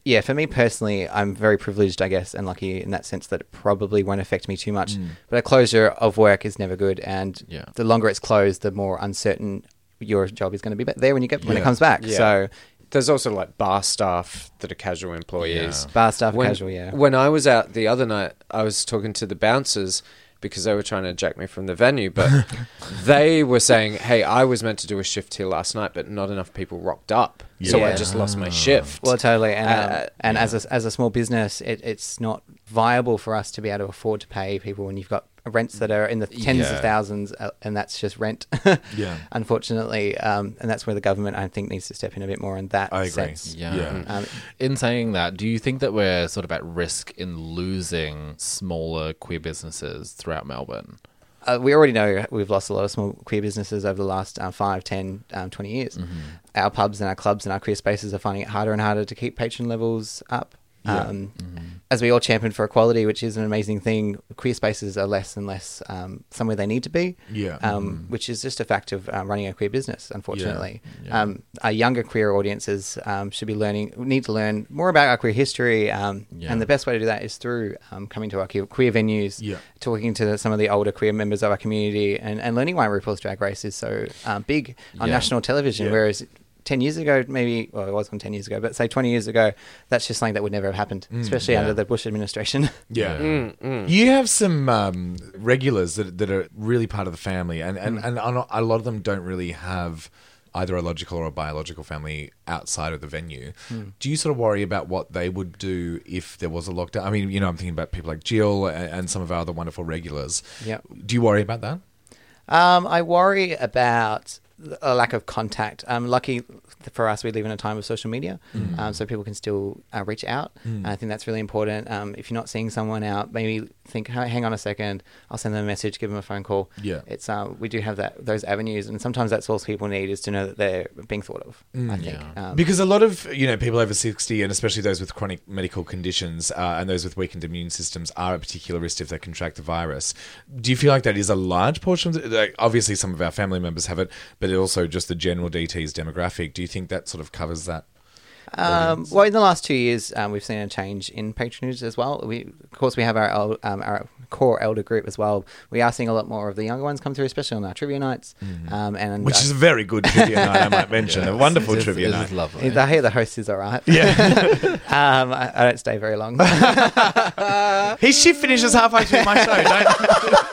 yeah, for me personally, I'm very privileged, I guess, and lucky in that sense that it probably won't affect me too much. But a closure of work is never good, and Yeah. the longer it's closed, the more uncertain your job is going to be But there when you get when it comes back. Yeah. So, There's also like bar staff that are casual employees. bar staff, when, casual, yeah. When I was out the other night, I was talking to the bouncers because they were trying to eject me from the venue, but [LAUGHS] they were saying, "Hey, I was meant to do a shift here last night, but not enough people rocked up, so I just lost my shift." Well, totally, and um, Uh, and as a, as a small business, it, it's not viable for us to be able to afford to pay people when you've got rents that are in the tens Yeah. of thousands, uh, and that's just rent. [LAUGHS] Yeah. unfortunately, um, and that's where the government I think needs to step in a bit more in that I agree. sense. Yeah. Yeah. Um, In saying that, do you think that we're sort of at risk in losing smaller queer businesses throughout Melbourne? uh, we already know we've lost a lot of small queer businesses over the last uh, 5, 10, um, 20 years. Mm-hmm. Our pubs and our clubs and our queer spaces are finding it harder and harder to keep patron levels up. Yeah. Um, As we all champion for equality, which is an amazing thing, queer spaces are less and less um, somewhere they need to be. Yeah. Um, Which is just a fact of um, running a queer business, unfortunately. Yeah. Um, our younger queer audiences um, should be learning, need to learn more about our queer history. Um, Yeah. And the best way to do that is through um, coming to our queer, queer venues, Yeah. talking to some of the older queer members of our community, and, and learning why RuPaul's Drag Race is so um, big on Yeah. national television. Yeah. Whereas 10 years ago, maybe, well, it wasn't 10 years ago, but say 20 years ago, that's just something that would never have happened, especially yeah. under the Bush administration. [LAUGHS] Yeah. Mm, You have some um, regulars that, that are really part of the family, and, and, and a lot- of them don't really have either a logical or a biological family outside of the venue. Do you sort of worry about what they would do if there was a lockdown? I mean, you know, I'm thinking about people like Jill and, and some of our other wonderful regulars. Yep. Do you worry about that? Um, I worry about a lack of contact. Um, lucky for us, we live in a time of social media, Mm. um, so people can still uh, reach out. And I think that's really important. Um, if you're not seeing someone out, maybe think, hang on a second, I'll send them a message, give them a phone call. Yeah. it's um, we do have that those avenues, and sometimes that's all people need is to know that they're being thought of. I think. Yeah. Um, Because a lot of you know people over sixty, and especially those with chronic medical conditions uh, and those with weakened immune systems, are at particular risk if they contract the virus. Do you feel like that is a large portion? Of the, like, obviously, some of our family members have it, but it also just the general DT's demographic. Do you think that sort of covers that? Um, well, in the last two years, um, we've seen a change in patronage as well. We, of course, we have our el- um, our core elder group as well. We are seeing a lot more of the younger ones come through, especially on our trivia nights. Um, and. Which uh, is a very good trivia night, I might [LAUGHS] mention. A wonderful It is- trivia it night. is lovely. I hear the host is all right. Yeah. [LAUGHS] um, I, I don't stay very long. [LAUGHS] His shift finishes halfway through my show. Don't...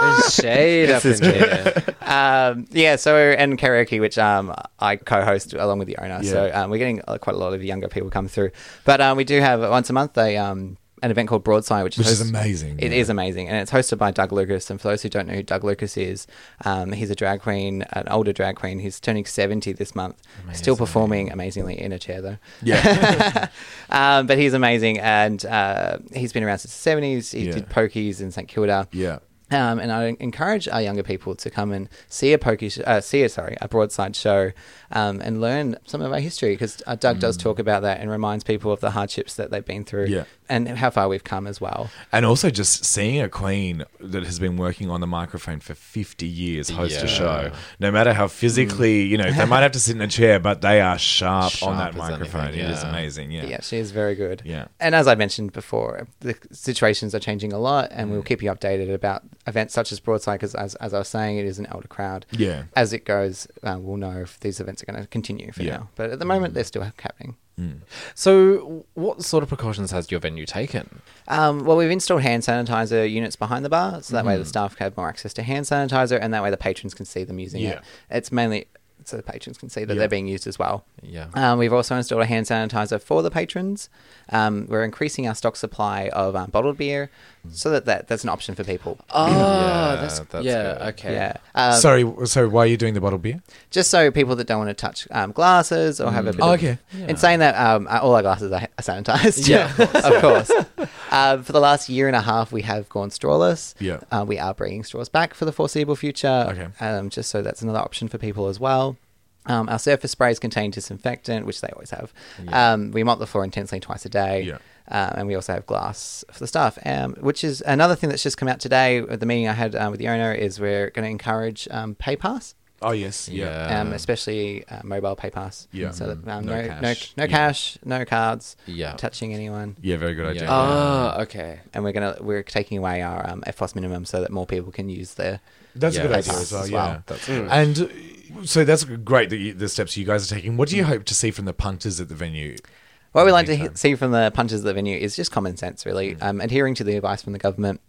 There's [LAUGHS] shade up in here. [LAUGHS] um, yeah, so and karaoke, which um, I co-host along with the owner. So um, we're getting uh, quite a lot of younger people come through. But um, we do have once a month a um, an event called Broadside, which, Which is host- amazing, It yeah. is amazing, and it's hosted by Doug Lucas. And for those who don't know who Doug Lucas is, um, he's a drag queen, an older drag queen. He's turning seventy this month. Still performing amazingly in a chair though. Yeah. [LAUGHS] um, but he's amazing, and uh, he's been around since the seventies. He Yeah. did pokies in St Kilda. yeah. Um, and I encourage our younger people to come and see a pokey, sh- uh, see a sorry, a broadside show, um, and learn some of our history because uh, Doug does talk about that and reminds people of the hardships that they've been through, Yeah. and how far we've come as well. And also just seeing a queen that has been working on the microphone for 50 years host Yeah. a show. No matter how physically, you know, they [LAUGHS] might have to sit in a chair, but they are sharp, on that microphone. anything, It is amazing. Yeah. Yeah. she is very good. Yeah. And as I mentioned before, the situations are changing a lot, and we'll keep you updated about events such as Broadside because, as, as I was saying, it is an elder crowd. Yeah. As it goes, uh, we'll know if these events are going to continue for Yeah. now. But at the moment, they're still happening. So, what sort of precautions has your venue taken? Um, well, we've installed hand sanitizer units behind the bar, so that way the Mm-hmm. staff have more access to hand sanitizer, and that way the patrons can see them using Yeah. it. It's mainly so the patrons can see that Yeah. they're being used as well. Yeah. Um, we've also installed a hand sanitizer for the patrons. Um, we're increasing our stock supply of um, bottled beer, so that, that that's an option for people. Oh, Yeah, that's, that's yeah. good. Okay. Yeah. Um, Sorry, so why are you doing the bottled beer? just so people that don't want to touch um, glasses or have a bit Oh, of... okay. In saying that, um, uh, all our glasses are, are sanitized. Yeah, [LAUGHS] of course. um, for the last year and a half, we have gone strawless. Yeah. Uh, we are bringing straws back for the foreseeable future. Okay. Um, just so that's another option for people as well. Um, our surface sprays contain disinfectant, which they always have. Um, we mop the floor intensely twice a day. Yeah. Uh, and we also have glass for the staff, um, which is another thing that's just come out today at the meeting I had uh, with the owner. Is we're going to encourage um, PayPass Oh, yes. Yeah. Yeah. um, especially uh, mobile pay pass. Yeah. So that um, No no, no, cash. no, Yeah. cash, no cards, Yeah. touching anyone. Yeah, very good idea. Yeah. Ah, okay. And we're gonna we're taking away our um, EFTPOS minimum so that more people can use their. That's Yeah, a good that's- idea as well. as Yeah, well. That's and uh, so that's great that you, the steps you guys are taking. What do you hope to see from the punters at the venue? What we like to he- see from the punches of the venue is just common sense, really, Mm. um, adhering to the advice from the government,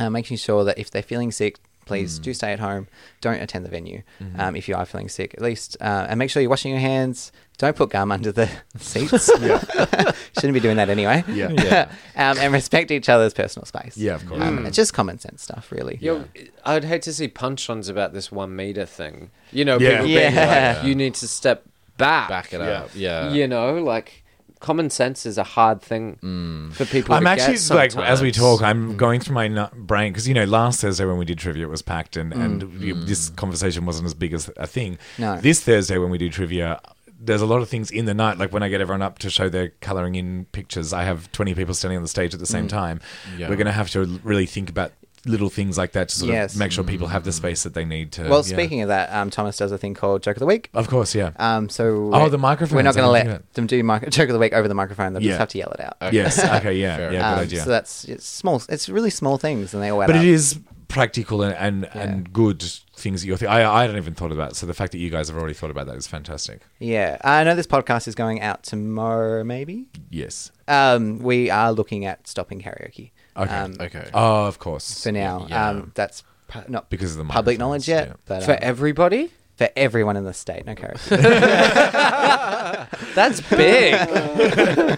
uh, making sure that if they're feeling sick. Mm. Please do stay at home. Don't attend the venue Mm-hmm. um, if you are feeling sick. At least, uh, and make sure you're washing your hands. Don't put gum under the [LAUGHS] seats. [LAUGHS] [LAUGHS] Shouldn't be doing that anyway. Yeah. Yeah. um, and respect each other's personal space. Yeah, of course. Um, It's just common sense stuff, really. Yo, I'd hate to see punch-ons about this one meter thing. You know, Yeah. people being Yeah. like, you need to step back. back it Yeah. up. Yeah. You know, like common sense is a hard thing mm. for people. I'm to actually like as we talk, I'm mm. going through my nu- brain because you know last Thursday when we did trivia it was packed and and mm. you- this conversation wasn't as big as a thing. No. This Thursday when we do trivia. There's a lot of things in the night, like when I get everyone up to show their colouring in pictures, I have 20 people standing on the stage at the same time. Yeah. We're going to have to really think about little things like that to sort Yes. of make sure people have the space that they need to. Well, yeah. speaking of that, um, Thomas does a thing called Joke of the Week. Of course, yeah. Um, so Oh, we're- the microphones, We're not I going to didn't let think of them do mic- [LAUGHS] Joke of the Week over the microphone. They'll Yeah. just have to yell it out. Yes. Okay. Yeah. Fair. Yeah. Good Um, idea. So that's it's small. It's really small things, and they all add but up. it is practical and and, and good things that you're. Th- I I hadn't even thought about. So the fact that you guys have already thought about that is fantastic. Yeah, I know this podcast is going out tomorrow. Maybe Yes. um, we are looking at stopping karaoke. Okay. Um, Okay. Oh, of course. For now, Yeah. um, that's pu- not Because of the public knowledge yet, yeah. but for um, everybody. for everyone in the state, no karaoke. [LAUGHS] That's big.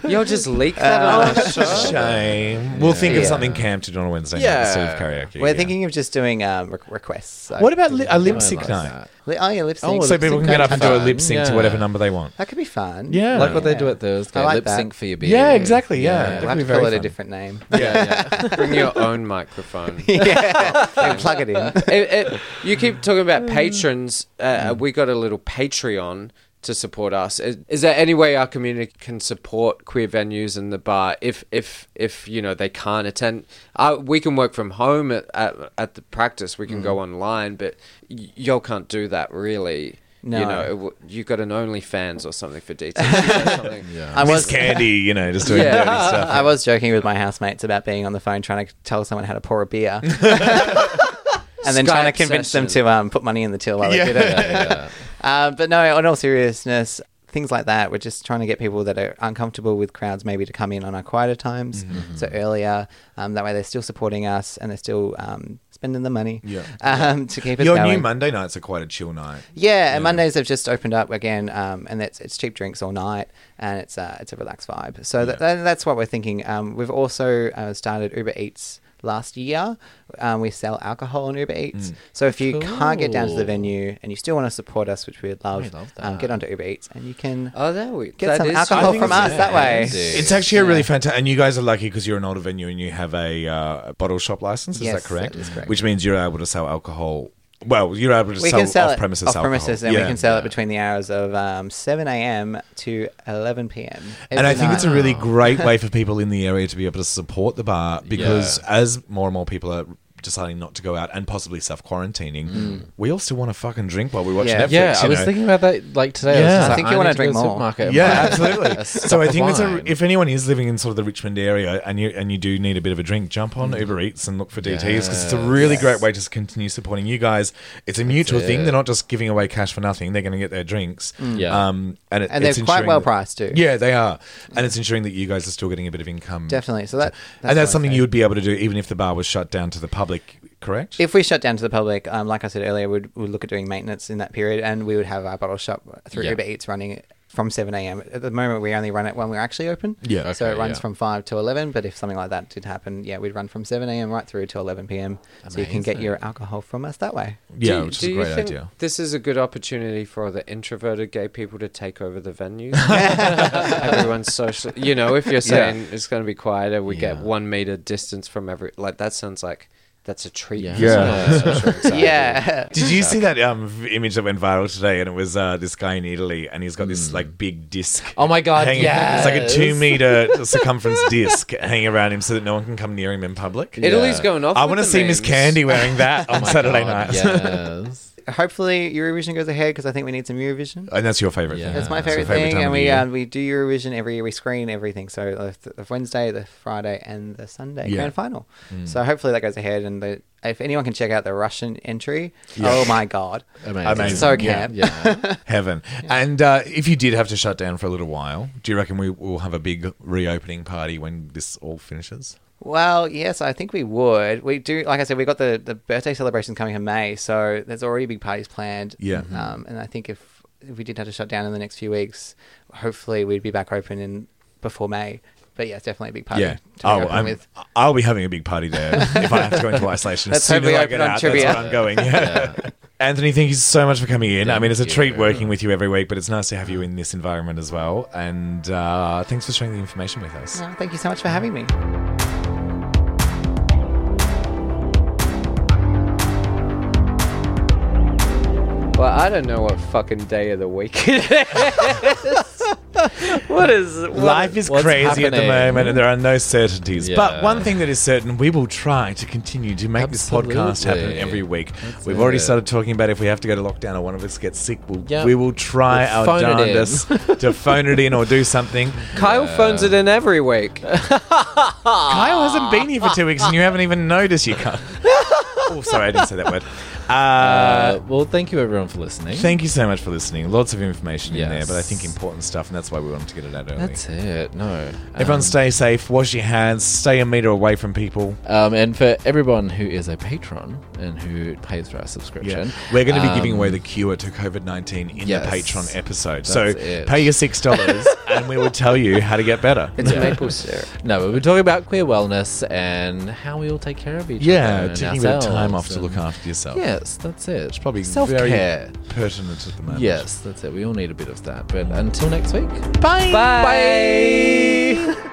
[LAUGHS] You'll just leak that on our [LAUGHS] show. Shame. We'll think of Yeah. something camp to do on a Wednesday night Yeah. instead of karaoke. We're yeah. thinking of just doing um, re- requests. so- What about li- a lip sync like night? That. Li- Oh yeah, lip sync. so people can get up and do a lip sync to Yeah. whatever number they want. That could be fun. Yeah. Like what they do at Thursday. I like lip that. sync for your beer. Yeah, exactly, yeah. We'll That have could to be very call it a fun. different name. Yeah, yeah. Bring your own microphone. [LAUGHS] yeah, and plug it in. it, it, you keep talking about patrons. Uh, we got a little Patreon to support us. Is, is there any way our community can support queer venues and the bar if if if you know they can't attend? Uh, we can work from home at, at, at the practice. We can go online, but y- y'all can't do that really. No. You know, it w- you got an OnlyFans or something for DT. or [LAUGHS] something. I was [LAUGHS] Candy, you know, just doing Yeah. dirty stuff. I was joking with my housemates about being on the phone trying to tell someone how to pour a beer. [LAUGHS] and then trying to Skype convince them to um, put money in the till while they did it. Uh, but no, in all seriousness, things like that, we're just trying to get people that are uncomfortable with crowds maybe to come in on our quieter times, Mm-hmm. so earlier. Um, that way they're still supporting us and they're still um, spending the money Yeah. um, to keep us Your going. new Monday nights are quite a chill night. Yeah, and Mondays have just opened up again, um, and it's it's cheap drinks all night, and it's uh, it's a relaxed vibe. So that, that- that's what we're thinking. Um, we've also uh, started Uber Eats last year. Um, we sell alcohol on Uber Eats. So if you can't get down to the venue and you still want to support us, which we'd love, We love um, get onto Uber Eats and you can Oh, there we get some alcohol from it's- us that way. It's actually a really fantastic, and you guys are lucky because you're an older venue and you have a, uh, a bottle shop license. Is Yes, that correct? that is correct. Which means you're able to sell alcohol. Well, you're able to We sell can sell off it premises off alcohol. premises, and we can sell it between the hours of um, 7 a.m. to 11 p.m. And I every think it's a really [LAUGHS] great way for people in the area to be able to support the bar because as more and more people are deciding not to go out and possibly self quarantining, hmm. we all still want to fucking drink while we watch. Yeah. Netflix. Yeah, I you was know? thinking about that like today. Yeah. I, was just I like, think you I wanna need to drink to the more. supermarket and Yeah, absolutely. [LAUGHS] a so I think it's a, if anyone is living in sort of the Richmond area and you and you do need a bit of a drink, jump on hmm. Uber Eats and look for DTs because it's a really great way to continue supporting you guys. It's a mutual thing. it. They're not just giving away cash for nothing. They're going to get their drinks. Hmm. Yeah. Um, and it, And they're quite ensuring well that- priced too. Yeah, they are, and it's ensuring that you guys are still getting a bit of income. Definitely. So that, and that's something you would be able to do even if the bar was shut down to the public. Correct. If we shut down to the public, um, like I said earlier, we'd, we'd look at doing maintenance in that period, and we would have our bottle shop through Yeah. Uber Eats running from 7 a.m. At the moment, we only run it when we're actually open. Yeah. so Okay, it runs yeah. from 5 to 11, but if something like that did happen, yeah, we'd run from 7 a.m. right through to 11 p.m. So you can get your alcohol from us that way. yeah, Do- which is a great idea. This is a good opportunity for the introverted gay people to take over the venues. [LAUGHS] Everyone's social. You know, if you're saying it's going to be quieter, we get Yeah. one meter distance from every. Like that sounds like that's a treat. Yeah. Yeah. someone. [LAUGHS] Yeah. Did you see that um, v- image that went viral today? And it was uh, this guy in Italy, and he's got this like big disc. Oh my god, hanging- yes. It's like a two meter [LAUGHS] circumference disc hanging around him so that no one can come near him in public. Italy's going off. I with want to the see Miss memes. Candy wearing that [LAUGHS] on Oh Saturday God, night. Yes. Hopefully, Eurovision goes ahead because I think we need some Eurovision. and that's your favorite Yeah. thing. That's my It's your favorite thing, time and of we year. uh, we do Eurovision every year. We screen everything, so the, the Wednesday, the Friday, and the Sunday Yeah. grand final. So hopefully that goes ahead, and the, if anyone can check out the Russian entry, oh my god, Amazing. Amazing. so Yeah. camp. Yeah. [LAUGHS] Heaven. And uh, if you did have to shut down for a little while, do you reckon we will have a big reopening party when this all finishes? Well, yes, I think we would. We do, like I said, we've got the, the birthday celebrations coming in May, so there's already big parties planned. Yeah. Um, and I think if if we did have to shut down in the next few weeks, hopefully we'd be back open in before May. But yeah, it's definitely a big party. yeah. to Oh, I'm, with. I'll be having a big party there [LAUGHS] if I have to go into isolation. Let's as soon as I open get on out, trivia. that's where I'm going. [LAUGHS] Yeah. Anthony, thank you so much for coming in. I mean, it's a Thank treat you. working with you every week, but it's nice to have you in this environment as well. And uh, thanks for sharing the information with us. Oh, thank you so much for having me. Well, I don't know what fucking day of the week it is. [LAUGHS] what is what Life is crazy at the moment, and there are no certainties. But one thing that is certain, we will try to continue to make this podcast happen every week. That's We've already started talking about if we have to go to lockdown or one of us gets sick, we'll, Yep. we will try We'll our it darndest to [LAUGHS] phone it in or do something. Kyle phones it in every week. [LAUGHS] Kyle hasn't been here for two weeks, and you haven't even noticed you can't. oh, sorry, I didn't say that word. Uh, Uh, well, thank you everyone for listening. Thank you so much for listening. Lots of information in there, Yes. but I think important stuff, and that's why we wanted to get it out early. That's it. No. Everyone Um, stay safe, wash your hands, stay a meter away from people. Um, and for everyone who is a patron and who pays for our Yeah. subscription, We're going to be giving um, away the cure to COVID 19 in yes. the Patreon episode. That's so it. pay your $6 [LAUGHS] and we will tell you how to get better. It's maple syrup. No, but we're talking about queer wellness and how we all take care of each Yeah, other. and taking a bit of time ourselves off to look after yourself. Yes, that's it. It's probably self-care. very pertinent at the moment. Yes, that's it. We all need a bit of that. But until next week. Bye. Bye. [LAUGHS]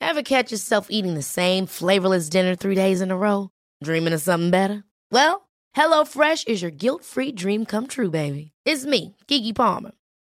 Ever catch yourself eating the same flavorless dinner three days in a row? Dreaming of something better? Well, HelloFresh is your guilt free dream come true, baby. It's me, Keke Palmer.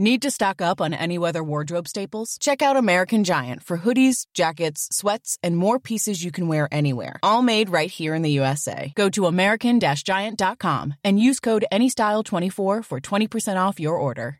Need to stock up on any weather wardrobe staples? Check out American Giant for hoodies, jackets, sweats, and more pieces you can wear anywhere. All made right here in the USA. Go to American Giant.com and use code ANYSTYLE24 for 20% off your order.